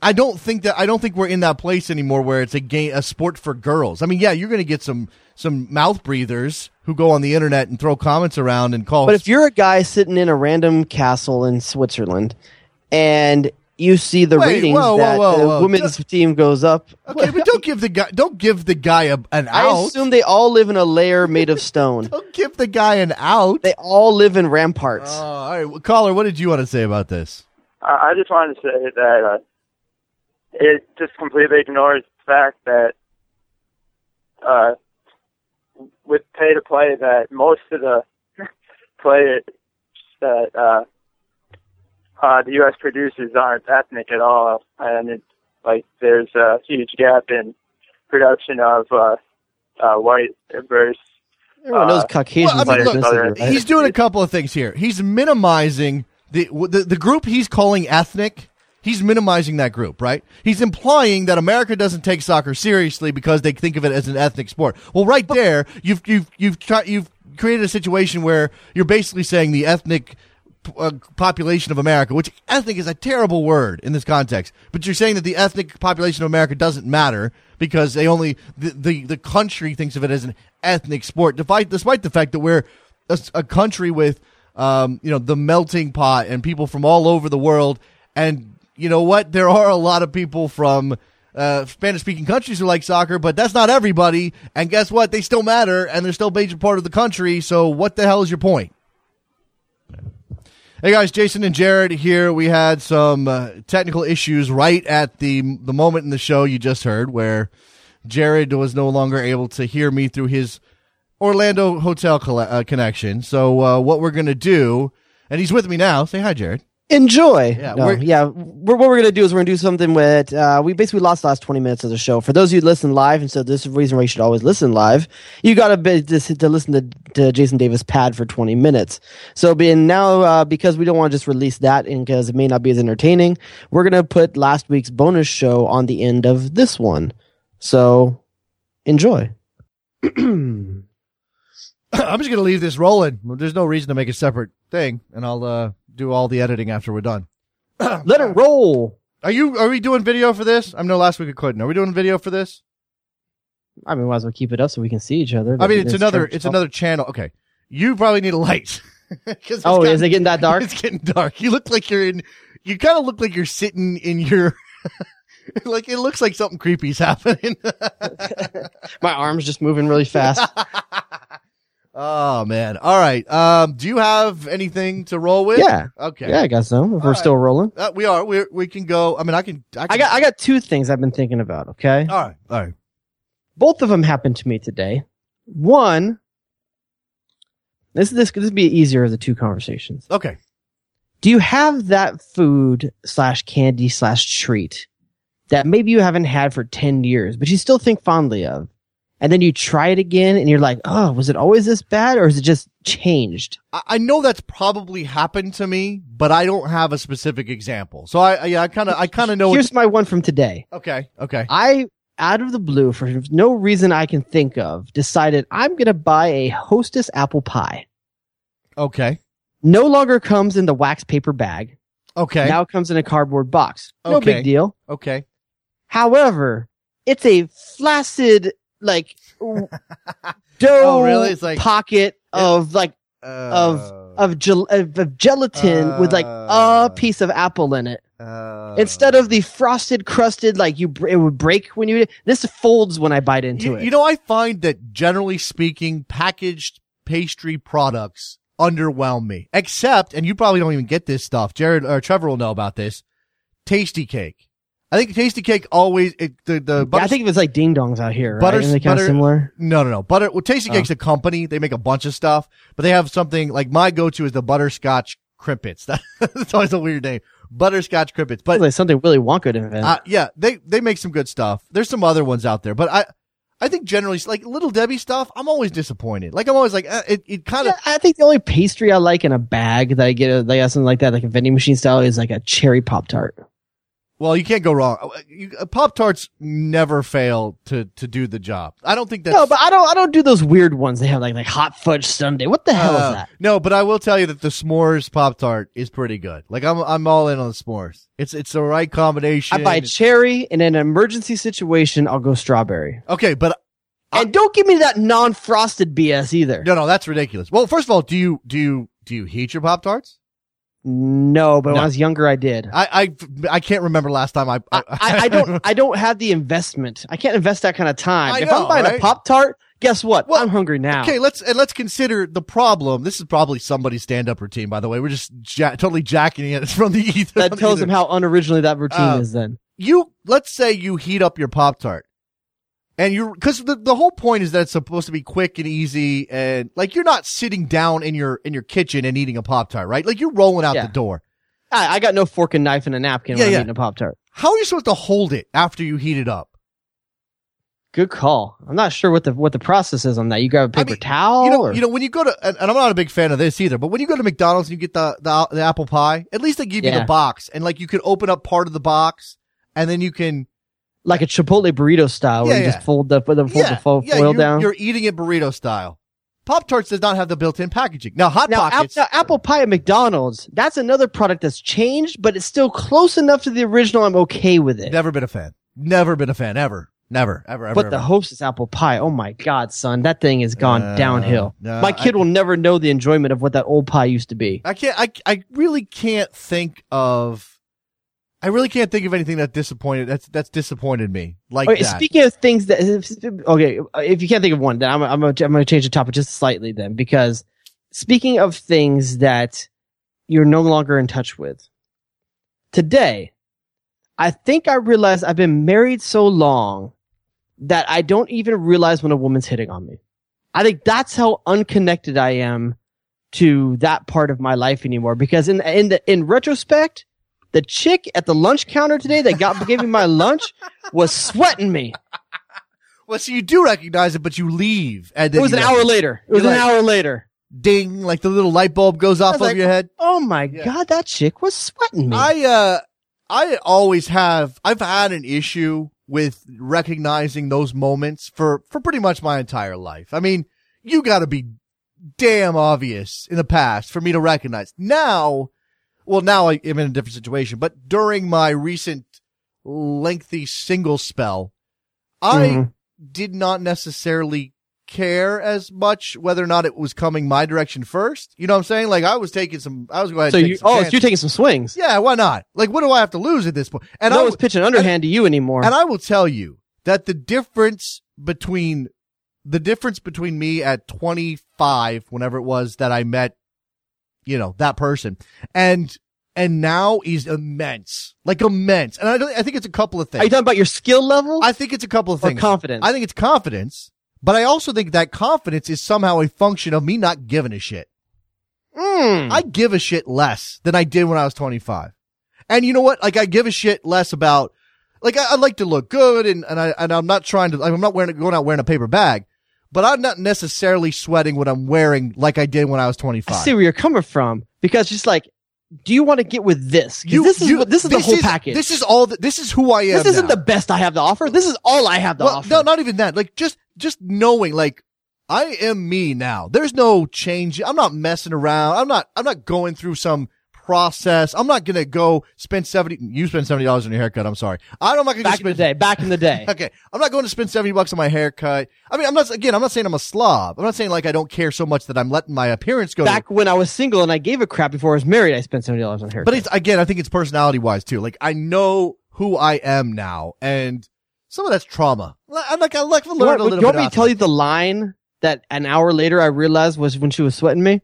I don't think that I don't think we're in that place anymore where it's a game a sport for girls. I mean, yeah, you're going to get some some mouth breathers who go on the internet and throw comments around and call. But if you're a guy sitting in a random castle in Switzerland and you see the Wait, ratings whoa, whoa, that whoa, the whoa. women's team goes up, okay, but don't give the guy don't give the guy a, an I out. assume they all live in a lair made of stone. don't give the guy an out. They all live in ramparts. Uh, all right, well, caller, what did you want to say about this? I I just wanted to say that uh, it just completely ignores the fact that uh, with pay to play, that most of the players that uh, uh, the U.S. produces aren't ethnic at all, and it, like there's a huge gap in production of uh, uh, white versus. Everyone knows uh, Well, I mean, look, ethnicity. He's doing a couple of things here. He's minimizing the, the the group he's calling ethnic. He's minimizing that group, right? He's implying that America doesn't take soccer seriously because they think of it as an ethnic sport. Well, right there, you've you've you've tried, you've created a situation where you're basically saying the ethnic uh, population of America, which ethnic is a terrible word in this context, but you're saying that the ethnic population of America doesn't matter because they only the the, the country thinks of it as an ethnic sport, despite despite the fact that we're a country with um, you know the melting pot and people from all over the world, and you know what, there are a lot of people from. Uh, Spanish speaking countries who like soccer, but that's not everybody. And guess what? They still matter and they're still a major part of the country. So, what the hell is your point? Hey guys, Jason and Jared here. We had some uh, technical issues right at the the moment in the show you just heard, where Jared was no longer able to hear me through his Orlando hotel colle- uh, connection. So uh, what we're gonna do, and he's with me now. Say hi, Jared. Enjoy. Yeah, No, we're- yeah. We're, what we're gonna do is we're gonna do something with. Uh, we basically lost the last twenty minutes of the show. For those of you who listen live, and so this is the reason why you should always listen live. You got to be to, to listen to, to Jason Davis pad for twenty minutes. So being now uh, because we don't want to just release that, and because it may not be as entertaining, we're gonna put last week's bonus show on the end of this one. So enjoy. I'm just gonna leave this rolling. There's no reason to make a separate thing, and I'll uh, do all the editing after we're done. Let it roll. Are you? Are we doing video for this? I know last week we couldn't. Are we doing video for this? I mean, might as well keep it up so we can see each other. I mean, it's It's another. It's fault. another channel. Okay, you probably need a light. 'Cause it's Oh, gotten- is it getting that dark? It's getting dark. You look like you're in. You kind of look like you're sitting in your. like it looks like something creepy's happening. My arm's just moving really fast. Oh man! All right. Um, do you have anything to roll with? Yeah. Okay. Yeah, I got some. If we're right. still rolling. Uh, we are. We we can go. I mean, I can. I, can, I got I got two things I've been thinking about, okay? All right. All right. Both of them happened to me today. One this is this this would be easier of the two conversations. Okay. Do you have that food slash candy slash treat that maybe you haven't had for 10 years, but you still think fondly of? And then you try it again and you're like, oh, was it always this bad or is it just changed? I, I know that's probably happened to me, but I don't have a specific example. So I, yeah, I kind of, I kind of know. Here's my one from today. okay. Okay. I, out of the blue, for no reason I can think of, decided I'm going to buy a Hostess apple pie. Okay. No longer comes in the wax paper bag. Okay. Now it comes in a cardboard box. No Okay. big deal. Okay. However, it's a flaccid, like, dough Oh, really? It's like- pocket of like of of, gel- of, of gelatin with like Uh. a piece of apple in it. Instead of the frosted, crusted, like you, it would break when you. This folds when I bite into You, it. you know, I find that generally speaking, packaged pastry products underwhelm me. Except, and you probably don't even get this stuff. Jared or Trevor will know about this. Tastykake. I think Tastykake always it, the the Yeah, butter, I think it was like ding dongs out here. Right? butter, Aren't they kind of butter- similar? No, no, no. Butter. Well, Tasty Oh. Cake's a company. They make a bunch of stuff, but they have something like my go-to is the butterscotch crimpets. That's always a weird name. Butterscotch crimpets. But like something Willy Wonka would invent. uh, yeah, they they make some good stuff. There's some other ones out there, but I I think generally like little Debbie stuff. I'm always disappointed. Like I'm always like uh, it. It kind of Yeah, I think the only pastry I like in a bag that I get, like something like that, like a vending machine style, is like a cherry pop tart. Well, you can't go wrong. Pop tarts never fail to to do the job. I don't think that's No, but I don't. I don't do those weird ones. They have like like hot fudge sundae. What the hell Uh, is that? No, but I will tell you that the s'mores pop tart is pretty good. Like I'm I'm all in on the s'mores. It's it's the right combination. I buy cherry in an emergency situation. I'll go strawberry. Okay, but and don't give me that non-frosted BS either. no, no, that's ridiculous. Well, first of all, do you do you do you heat your pop tarts? No, but when I was younger, I did. I, I I can't remember last time I I, I, I don't. I don't have the investment. I can't invest that kind of time. I if know, I'm buying right? a pop tart, guess what? I'm hungry now. Okay, let's and let's consider the problem. This is probably somebody's stand-up routine, by the way. We're just ja- totally jacking it from the ether. that tells them how unoriginally that routine Uh, is. Then you let's say you heat up your pop tart and you're because the, the whole point is that it's supposed to be quick and easy and like you're not sitting down in your in your kitchen and eating a pop tart right like you're rolling out Yeah. the door I, I got no fork and knife and a napkin Yeah, when yeah. I'm eating a pop tart. how are you supposed to hold it after you heat it up Good call. I'm not sure what the what the process is on that. You grab a paper towel. you know or- you know when you go to and, and i'm not a big fan of this either but when you go to mcdonald's and you get the the, the apple pie at least they give you the box and like you can open up part of the box and then you can like a Chipotle burrito style, where Yeah, you yeah. just fold the fold the, fold the fo- yeah, foil you're, down. you're eating it burrito style pop tarts does not have the built-in packaging now hot now, ap- pockets now, apple pie at McDonald's, that's another product that's changed, but it's still close enough to the original. I'm okay with it. Never been a fan. Never been a fan. Ever. Never. Ever. Ever. but ever. the hostess apple pie, oh my god, son, that thing has gone Uh, downhill. no, my kid will never know the enjoyment of what that old pie used to be. I can't. I. I really can't think of. I really can't think of anything that disappointed. That's that's disappointed me like Okay, speaking of things that, okay, if you can't think of one, then I'm, I'm, gonna- I'm going to change the topic just slightly then, because speaking of things that you're no longer in touch with, today, I think I realized I've been married so long that I don't even realize when a woman's hitting on me. I think that's how unconnected I am to that part of my life anymore. Because in in the in retrospect, the chick at the lunch counter today that got gave me my lunch was sweating me. well, so you do recognize it, but you leave. And It was an hour later. It was an like, hour later. Ding! Like the little light bulb goes off over like, your head. Oh my god, that chick was sweating me. I uh I always have I've had an issue with recognizing those moments for for pretty much my entire life. I mean, you got to be damn obvious in the past for me to recognize. Now, well, now I am in a different situation, but during my recent lengthy single spell, I Mhm. did not necessarily care as much whether or not it was coming my direction first. You know what I'm saying? Like I was taking some, I was going So you, some Oh, so you're taking some swings. Yeah, why not? Like, what do I have to lose at this point? And no I was pitching underhand to you anymore. and I will tell you that the difference between the difference between me at 25, whenever it was that I met, you know, that person, and and now he's immense, like immense. And I, I think it's a couple of things. Are you talking about your skill level? I think it's a couple of Or things. confidence? I think it's confidence, but I also think that confidence is somehow a function of me not giving a shit. Mm. I give a shit less than I did when I was 25. And you know what? Like I give a shit less about, like I, I like to look good and, and I, and I'm not trying to, like, I'm not wearing, going out wearing a paper bag, but I'm not necessarily sweating what I'm wearing like I did when I was 25. I see where you're coming from because just like, do you want to get with this? You- this is you- what, this is the whole package. This is all, the, this is who I am. this isn't now. the best I have to offer. This is all I have to well, offer. no, not even that. Like just, just knowing, like, I am me now. There's no change. I'm not messing around. I'm not, I'm not going through some process. I'm not going to go spend 70, you spend $70 on your haircut. I'm sorry. I'm not going to back in the day. Back in the day. okay. I'm not going to spend 70 bucks on my haircut. I mean, I'm not, again, I'm not saying I'm a slob. I'm not saying like I don't care so much that I'm letting my appearance go. Back when I was single and I gave a crap before I was married, I spent seventy dollars on hair. But it's again, I think it's personality wise too. Like I know who I am now, and some of that's trauma. I'm like I like to you learn want, a you little want bit. me to tell you the line that an hour later I realized was when she was sweating me?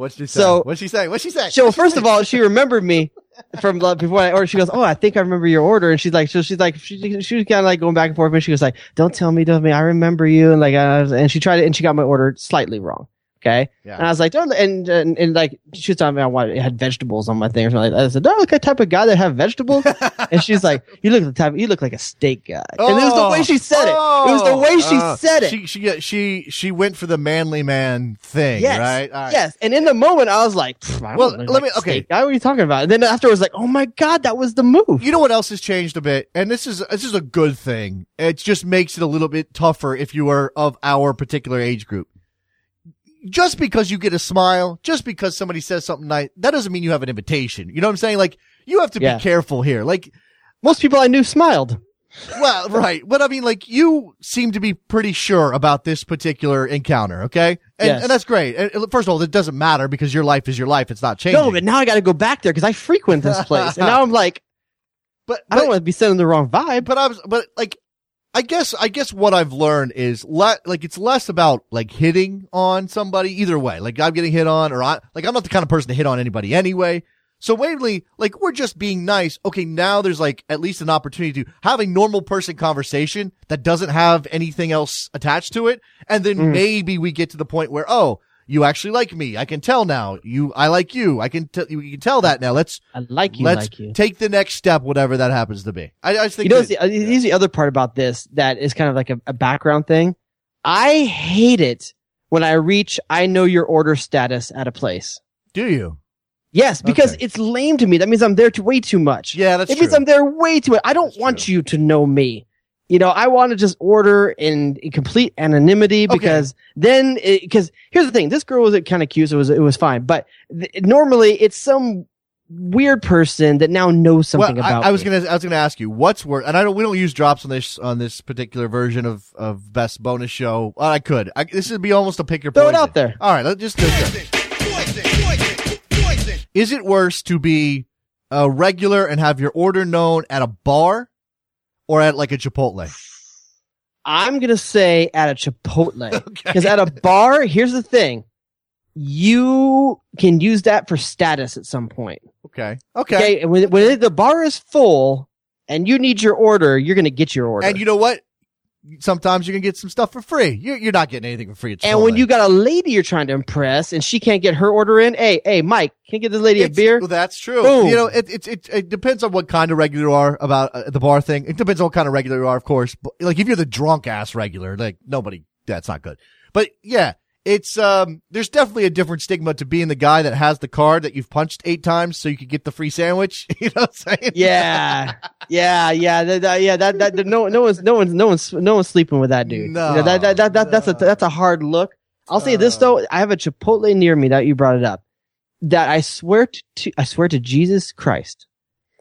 It. What'd she say? So- what'd she say? What'd she say? So first of all, she remembered me from before I ordered. She goes, "Oh, I think I remember your order." And she's like, so she's like, she, she was kind of like going back and forth. And she was like, "Don't tell me, don't tell me. I remember you." And like, uh, and she tried it, and she got my order slightly wrong. Okay. Yeah. And I was like, don't, and, and, and like, she was talking about why it had vegetables on my thing or something like that. I said, don't I look like the type of guy that have vegetables. and she's like, you look the type, you look like a steak guy. and it was the way she said it. It was the way she Oh, said it. She she she she went for the manly man thing, Yes. right? Right. Yes. And in the moment, I was like, I Well, let like me- okay. guy. What are you talking about? And then after I was like, oh my God, that was the move. You know what else has changed a bit, and this is this is a good thing. It just makes it a little bit tougher if you are of our particular age group. Just because you get a smile, just because somebody says something nice, that doesn't mean you have an invitation. You know what I'm saying? Like you have to Yeah. be careful here. Like, Most people I knew smiled. well, right, but I mean, like you seem to be pretty sure about this particular encounter, okay? And, Yes. and that's great. And first of all, it doesn't matter because your life is your life; it's not changing. No, but now I got to go back there because I frequent this place, and now I'm like, but, I don't want to be sending the wrong vibe. but I was, but like, I guess, I guess what I've learned is le- like, it's less about like hitting on somebody either way. Like I'm getting hit on or I, like I'm not the kind of person to hit on anybody anyway. So mainly, like we're just being nice. Okay. Now there's like at least an opportunity to have a normal person conversation that doesn't have anything else attached to it. And then Mm. maybe we get to the point where, oh, you actually like me. I can tell now. You, I like you. I can tell, you can tell that now. Let's, I like you, let's like you. take the next step, whatever that happens to be. I, I just think You know, that- the, uh, here's the other part about this that is kind of like a, a background thing. I hate it when I reach I know your order status at a place. do you? Yes, because Okay. it's lame to me. That means I'm there to way too much. Yeah, that's true. it means true. I'm there way too much. I don't want you to know me. You know, I want to just order in, in complete anonymity because then, because here's the thing: this girl was uh, kind of cute, so it was it was fine. But th- normally, it's some weird person that now knows something well, about. I, I was me. gonna, I was gonna ask you what's worse, and I don't, we don't use drops on this on this particular version of of best bonus show. Well, I could. I, this would be almost a pick your Throw it out there. All right, let's just do this. Is it worse to be a regular and have your order known at a bar or at like a Chipotle? I'm gonna say at a Chipotle because at a bar, here's the thing: you can use that for status at some point. Okay. Okay. Okay, and when when the bar is full and you need your order, you're gonna get your order. And you know what? Sometimes you can get some stuff for free. You're, you're not getting anything for free. And when you got a lady you're trying to impress and she can't get her order in, hey, hey, Mike, can you get this lady a beer? Well, that's true. Boom. You know, it, it it it depends on what kind of regular you are about uh, the bar thing. It depends on what kind of regular you are, of course. But like if you're the drunk ass regular, like nobody, that's not good. But yeah, it's um, there's definitely a different stigma to being the guy that has the card that you've punched eight times so you could get the free sandwich. you know what I'm saying? Yeah, yeah, yeah, that, that- yeah. That, that, no, no one's, no one's, no one's, no one's sleeping with that dude. No, You know, that, that, that, that, that's a, that's a hard look. I'll say this though, I have a Chipotle near me that you brought it up. That I swear to, to I swear to Jesus Christ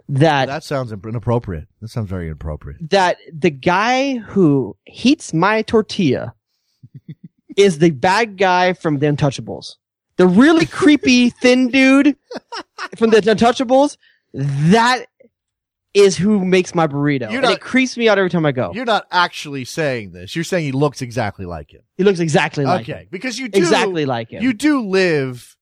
that That sounds inappropriate. That sounds very inappropriate. that the guy who heats my tortilla is the bad guy from the Untouchables. The really creepy thin dude from the Untouchables. That is who makes my burrito. You're and it creeps me out every time I go. You're not actually saying this. You're saying he looks exactly like him. He looks exactly like okay, him. because you do Exactly like him. You do live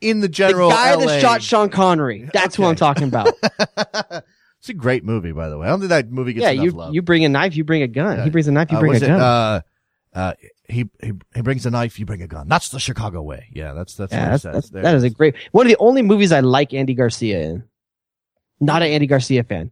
in the The general guy LA. that shot Sean Connery. That's who I'm talking about. It's a great movie, by the way. I don't think that movie gets yeah, enough you love. you bring a knife, you bring a gun. He brings a knife, you Uh, bring a it, gun. Uh, uh, he, he he brings a knife, you bring a gun. That's the Chicago way. Yeah, that's that's yeah, what that's, that's, that a great one of the only movies I like Andy Garcia in. Not an Andy Garcia fan.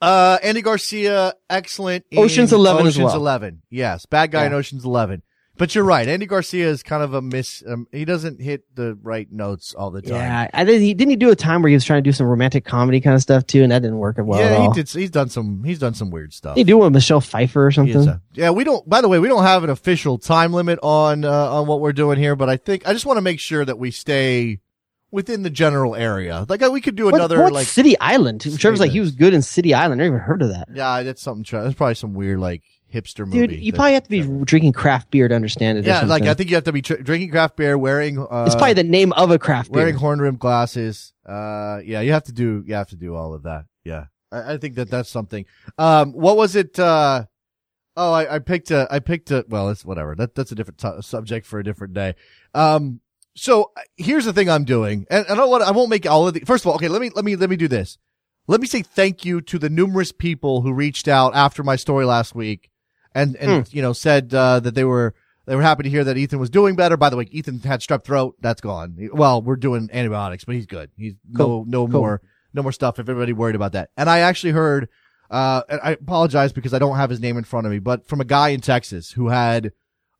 Uh, Andy Garcia, excellent. in Ocean's 11 as Ocean's well. Eleven. Yes, bad guy in Ocean's Eleven. But you're right. Andy Garcia is kind of a miss. Um, he doesn't hit the right notes all the time. Yeah, I did. He didn't he do a time where he was trying to do some romantic comedy kind of stuff too, and that didn't work well at yeah, all. he did. He's done some. He's done some weird stuff. He do one with Michelle Pfeiffer or something. a- yeah, we don't. By the way, we don't have an official time limit on uh, on what we're doing here, but I think I just want to make sure that we stay within the general area. Like uh, we could do What- another like City Island? Trevor's like he was good in City Island. I never even heard of that. yeah, that's something. That's probably some weird like hipster Dude, you that- probably have to be drinking craft beer to understand it. yeah, like. I think you have to be tr- drinking craft beer, wearing. Uh, it's probably the name of a craft beer. wearing horn rimmed glasses. Uh, yeah, you have to do. You have to do all of that. Yeah, I, I think that that's something. Um, what was it? Uh, oh, I, I picked a. I picked a. Well, it's whatever. That that's a different t- subject for a different day. Um, so uh, here's the thing I'm doing, and I don't want. I won't make all of the. First of all, okay, let me let me let me do this. Let me say thank you to the numerous people who reached out after my story last week, and and you know said uh, that they were they were happy to hear that Ethan was doing better. By the way, Ethan had strep throat. That's gone. Well, we're doing antibiotics, but he's good. He's Cool. no no Cool. more no more stuff. If everybody worried about that, and I actually heard. Uh, and I apologize because I don't have his name in front of me, but from a guy in Texas who had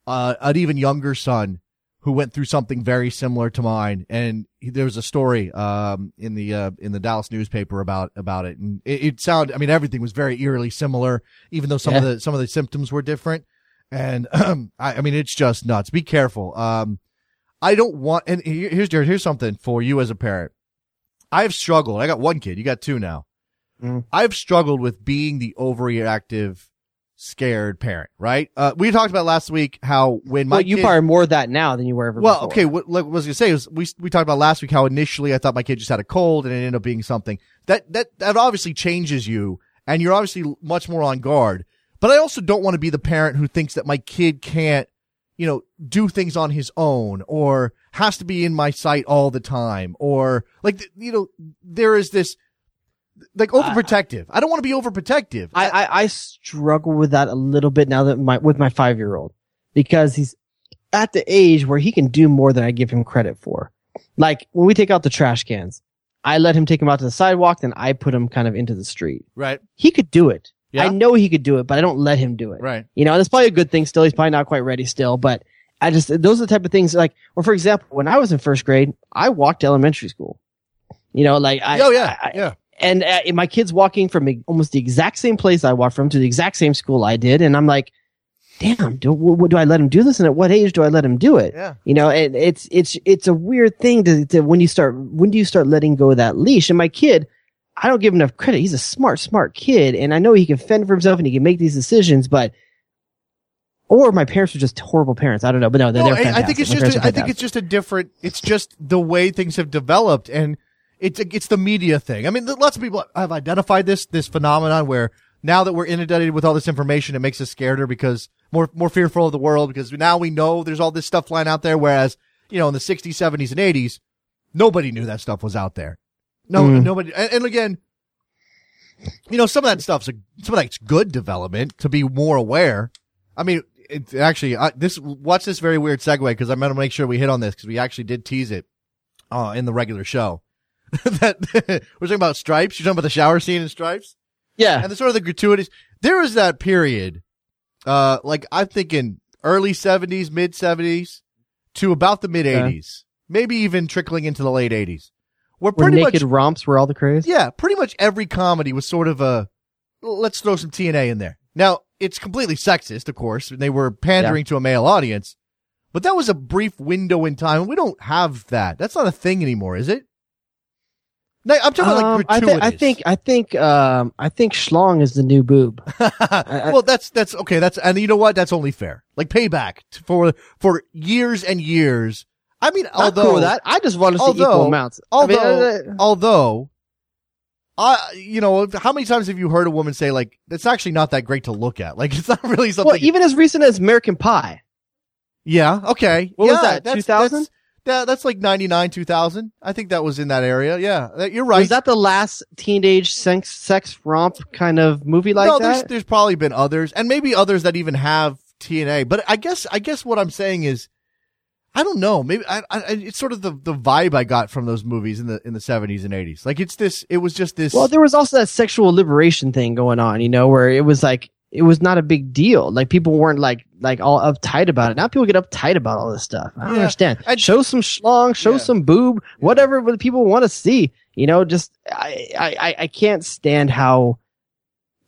uh, an even younger son who went through something very similar to mine, and he, there was a story um, in the uh, in the Dallas newspaper about about it, and it, it sounded. I mean, everything was very eerily similar, even though some of the some of the symptoms were different. And I, I mean, it's just nuts. Be careful. Um, I don't want. And here- here's here's something for you as a parent. I've struggled. I got one kid. You got two now. Mm. I've struggled with being the overreactive, scared parent. Right? Uh, we talked about last week how when my well, you kid- probably are more of that now than you were ever. well, before. okay. What, what I was gonna say is we we talked about last week how initially I thought my kid just had a cold and it ended up being something that that that obviously changes you and you're obviously much more on guard. But I also don't want to be the parent who thinks that my kid can't, you know, do things on his own or has to be in my sight all the time or like you know there is this like overprotective. I don't want to be overprotective. I, I I struggle with that a little bit now that my with my five year old because he's at the age where he can do more than I give him credit for. Like when we take out the trash cans, I let him take them out to the sidewalk, then I put him kind of into the street. right. He could do it. Yeah. I know he could do it, but I don't let him do it. Right. You know, and it's probably a good thing still. He's probably not quite ready still, but I just, those are the type of things like, or for example, when I was in first grade, I walked to elementary school. You know, like I, oh yeah. I- yeah. And uh, my kids walking from almost the exact same place I walked from to the exact same school I did, and I'm like, damn, do, what, do I let him do this? And at what age do I let him do it? Yeah. You know, and it's it's it's a weird thing to, to when you start when do you start letting go of that leash? And my kid, I don't give him enough credit. He's a smart, smart kid, and I know he can fend for himself and he can make these decisions, but. Or my parents were just horrible parents. I don't know, but no, they're, No, they're I- think it's My just a, I think it's just a different. It's just the way things have developed, and it's it's the media thing. I mean, lots of people have identified this this phenomenon where now that we're inundated with all this information, it makes us scareder because more more fearful of the world because now we know there's all this stuff flying out there. Whereas you know in the 60s, 70s, and 80s, nobody knew that stuff was out there. No, Mm. nobody. And, and again, you know, some of that stuff's a, some of that's good development to be more aware. I mean, it, actually, I, this watch this very weird segue because I'm going to make sure we hit on this because we actually did tease it uh, in the regular show. that we're talking about Stripes. You're talking about the shower scene in Stripes, yeah. and the sort of the gratuities. There was that period, uh, like I'm thinking early 70s, mid 70s to about the mid 80s, maybe even trickling into the late 80s, where Where pretty naked much romps were all the craze. yeah, pretty much every comedy was sort of a let's throw some TNA in there. Now, it's completely sexist, of course, and they were pandering to a male audience, But that was a brief window in time. We don't have that. That's not a thing anymore, is it? No, I'm talking about Um, like I, thi- gratuitous. I think I think um I think schlong is the new boob. well, that's that's okay. That's and you know what? That's only fair. Like payback t- for for years and years. I mean, I'm although cool with that. I just want to see equal although- amounts. I mean, Although, uh, although, I you know, how many times have you heard a woman say like, "It's actually not that great to look at"? Like, it's not really something. well, even as recent as American Pie. yeah. Okay. What was that, 2000? That's- That, that's like 99, 2000. I think that was in that area. Yeah. That- You're right. Was that the last teenage sex sex romp kind of movie like that? no, there's there's probably been others, and maybe others that even have TNA. But I guess I guess what I'm saying is, I don't know. Maybe I, I it's sort of the the vibe I got from those movies in the in the 70s and 80s. Like it's this. It was just this. Well, there was also that sexual liberation thing going on, you know, where it was like it was not a big deal. Like people weren't like like all uptight about it. Now people get uptight about all this stuff. I don't Yeah. understand. show some schlong, show some boob, whatever what people want to see. You know, just I, I I- can't stand how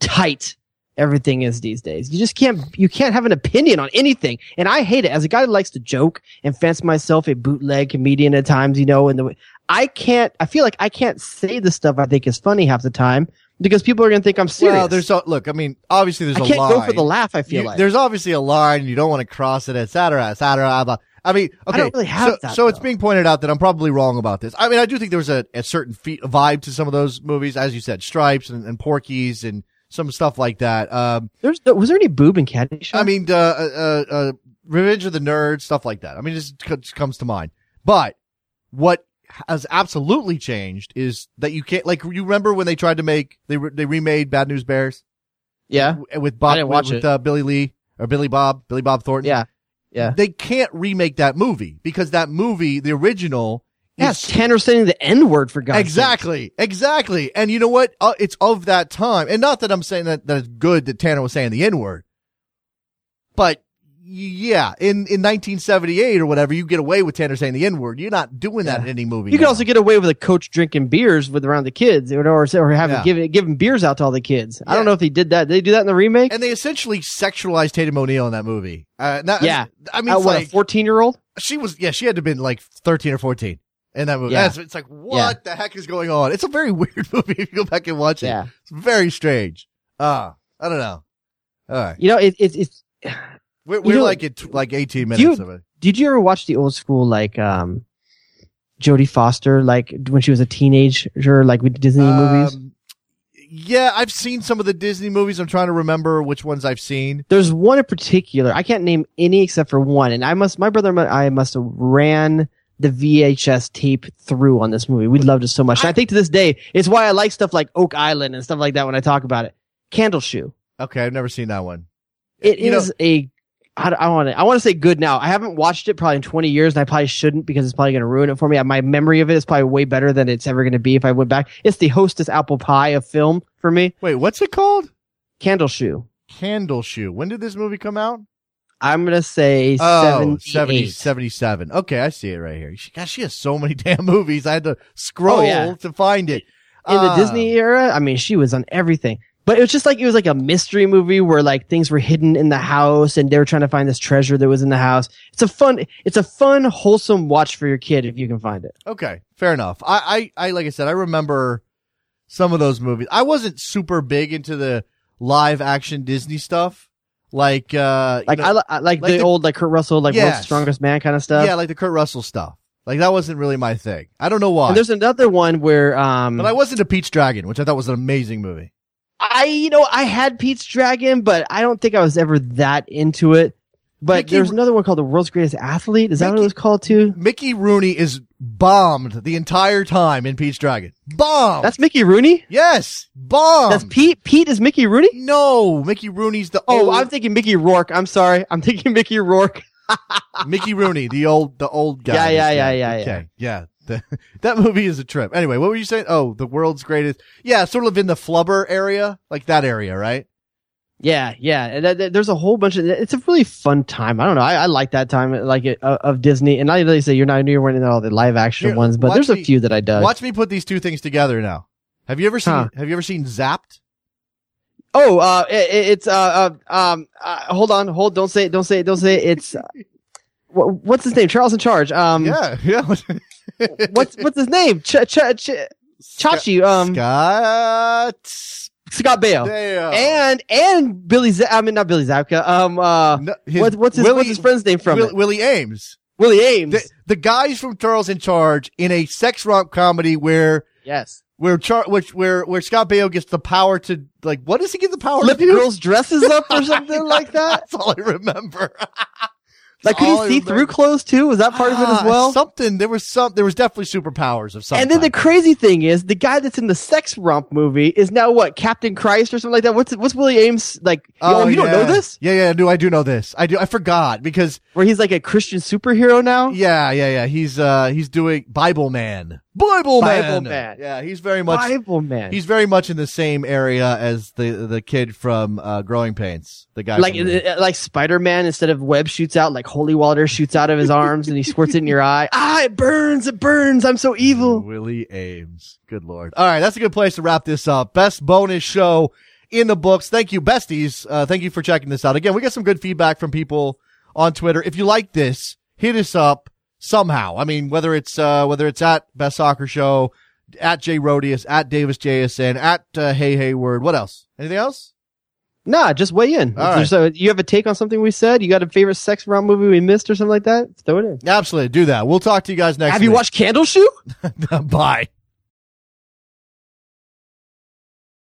tight everything is these days. You just can't you can't have an opinion on anything. And I hate it. As a guy that likes to joke and fancy myself a bootleg comedian at times, you know, and the I can't I feel like I can't say the stuff I think is funny half the time because people are going to think I'm serious. Well, there's a, look. I mean, obviously there's I a can't line. go for the laugh, I feel You- like. there's obviously a line. You don't want to cross it, etc., cetera, et cetera. I mean, okay. don't really have so, that, so it's being pointed out that I'm probably wrong about this. I mean, I do think there was a, a certain fe- vibe to some of those movies, as you said, Stripes and, and Porky's and some stuff like that. Um, There's was there any boob in Caddyshack? I mean, uh, uh, uh, Revenge of the Nerds, stuff like that. I mean, it just, c- just comes to mind. But what has absolutely changed is that you can't, like, you remember when they tried to make, they, re- they remade Bad News Bears? Yeah. With Bob, I didn't watch with, it. Uh, Billy Lee or Billy Bob, Billy Bob Thornton. Yeah. Yeah. They can't remake that movie because that movie, the original, yeah, Tanner saying the N word for God's sake. Exactly, exactly. And you know what? Uh, it's of that time. And not that I'm saying that, that it's good that Tanner was saying the N word. But yeah, in, in 1978 or whatever, you get away with Tanner saying the N word. You're not doing that in any movie. You can now. also get away with a coach drinking beers with around the kids, or or, or having Yeah. giving giving beers out to all the kids. I don't know if he did that. Did they do that in the remake? And they essentially sexualized Tatum O'Neal in that movie. Uh, not, yeah, I mean, Uh, what like, a fourteen year old? she was, yeah, she had to have been like 13 or 14 in that movie. Yeah. That's, it's like, what the heck is going on? It's a very weird movie if you go back and watch it. Yeah. It's very strange. Uh, I don't know. All right. You know, it, it, it's. We're, we're know, like at like 18 do you- minutes of it. Did you ever watch the old school like um, Jodie Foster, like when she was a teenager, like with Disney movies? Um, Yeah, I've seen some of the Disney movies. I'm trying to remember which ones I've seen. There's one in particular. I can't name any except for one, and I must. My brother and I must have ran the VHS tape through on this movie. We loved it so much. And I think to this day, it's why I like stuff like Oak Island and stuff like that when I talk about it. Candleshoe. Okay, I've never seen that one. It You know- a. I, I want to. I want to say good now. I haven't watched it probably in 20 years, and I probably shouldn't because it's probably going to ruin it for me. My memory of it is probably way better than it's ever going to be if I went back. It's the Hostess Apple Pie of film for me. Wait, what's it called? Candleshoe. Candle Shoe. When did this movie come out? I'm going to say Oh, 70, 77. Okay, I see it right here. She, gosh, she has so many damn movies. I had to scroll Oh, yeah. to find it. in the Ah. Disney era, I mean, she was on everything. But it was just like it was like a mystery movie where like things were hidden in the house and they were trying to find this treasure that was in the house. It's a fun, it's a fun, wholesome watch for your kid if you can find it. Okay, fair enough. I, I, I, like I said, I remember some of those movies. I wasn't super big into the live action Disney stuff. Like, uh, Like know- I, I like, the, old like Kurt Russell, like Yes. World's Strongest Man kind of stuff. yeah, like the Kurt Russell stuff. Like that wasn't really my thing. I don't know why. And there's another one where um but I wasn't a Pete's Dragon, which I thought was an amazing movie. I you know I had Pete's Dragon, but I don't think I was ever that into it. But Mickey- there's another one called The World's Greatest Athlete. Is that what it was called too? Mickey Rooney is bombed the entire time in Pete's Dragon. Bombed. That's Mickey Rooney. yes, bombed. That's Pete. Pete is Mickey Rooney. No, Mickey Rooney's the Oh, old I'm thinking Mickey Rourke. I'm sorry. I'm thinking Mickey Rourke. Mickey Rooney, the old the old guy. Yeah, yeah, yeah, yeah, yeah, Okay, yeah. The- that movie is a trip. Anyway, what were you saying? Oh, the world's greatest. Yeah, sort of in the flubber area, like that area, right? Yeah, yeah. And that- that- there's a whole bunch of. It's a really fun time. I don't know. I, I like that time, like it, uh, of Disney. And I really say you're not you're in all the live action Here, ones, but there's a me- few that I dug. Watch me put these two things together now. Have you ever seen Huh. Have you ever seen Zapped? Oh, uh, it, it's uh, uh um, uh, hold on, hold. Don't say it. Don't say it. Don't say it. It's uh, What, what's his name? Charles in charge. Um, Yeah, yeah. What's what's his name? Ch- Ch- Ch- Chachi. Um, Scott. Scott Baio. And and Billy. Z- I mean, not Billy Zabka. Um, uh, his- what, what's his Willie- what's his friend's name from Will- it? Willie Aames. Willie Aames. The, the guys from Charles in Charge in a sex romp comedy where yes. where Char- which where where Scott Baio gets the power to like what does he get the power Flip to do? girls' dresses up or something like that. That's all I remember. Like, could he see through clothes too? Was that part of it as Ah, well? Something there was some there was definitely superpowers of some. And then the crazy thing is, the guy that's in the sex romp movie is now what Captain Christ or something like that. What's what's Willie Aames like? Oh, you don't know this? Yeah, yeah, no, I do know this. I do. I forgot because Where he's like a Christian superhero now? yeah, yeah, yeah. He's uh he's doing Bible Man. Bible Man. Bible Man. Yeah, he's very much Bible man. He's very much in the same area as the the kid from uh, Growing Pains. The guy like the- uh, like Spider Man. Instead of web shoots out, like holy water shoots out of his arms and he squirts it in your eye. Ah, it burns! It burns! I'm so evil. Willie Aames. Good lord. All right, that's a good place to wrap this up. Best bonus show in the books. Thank you, besties. Uh, thank you for checking this out. Again, we got some good feedback from people on Twitter. If you like this, hit us up somehow. I mean, whether it's uh, whether it's at Best Soccer Show, at J Rodius, at Davis JSN, at uh, Hey Hayward. What else? Anything else? Nah, just weigh in. All a- you have a take on something we said? You got a favorite sex romp movie we missed or something like that? Throw it in. Absolutely, do that. We'll talk to you guys next. Time. Have you watched Candleshoe? Bye.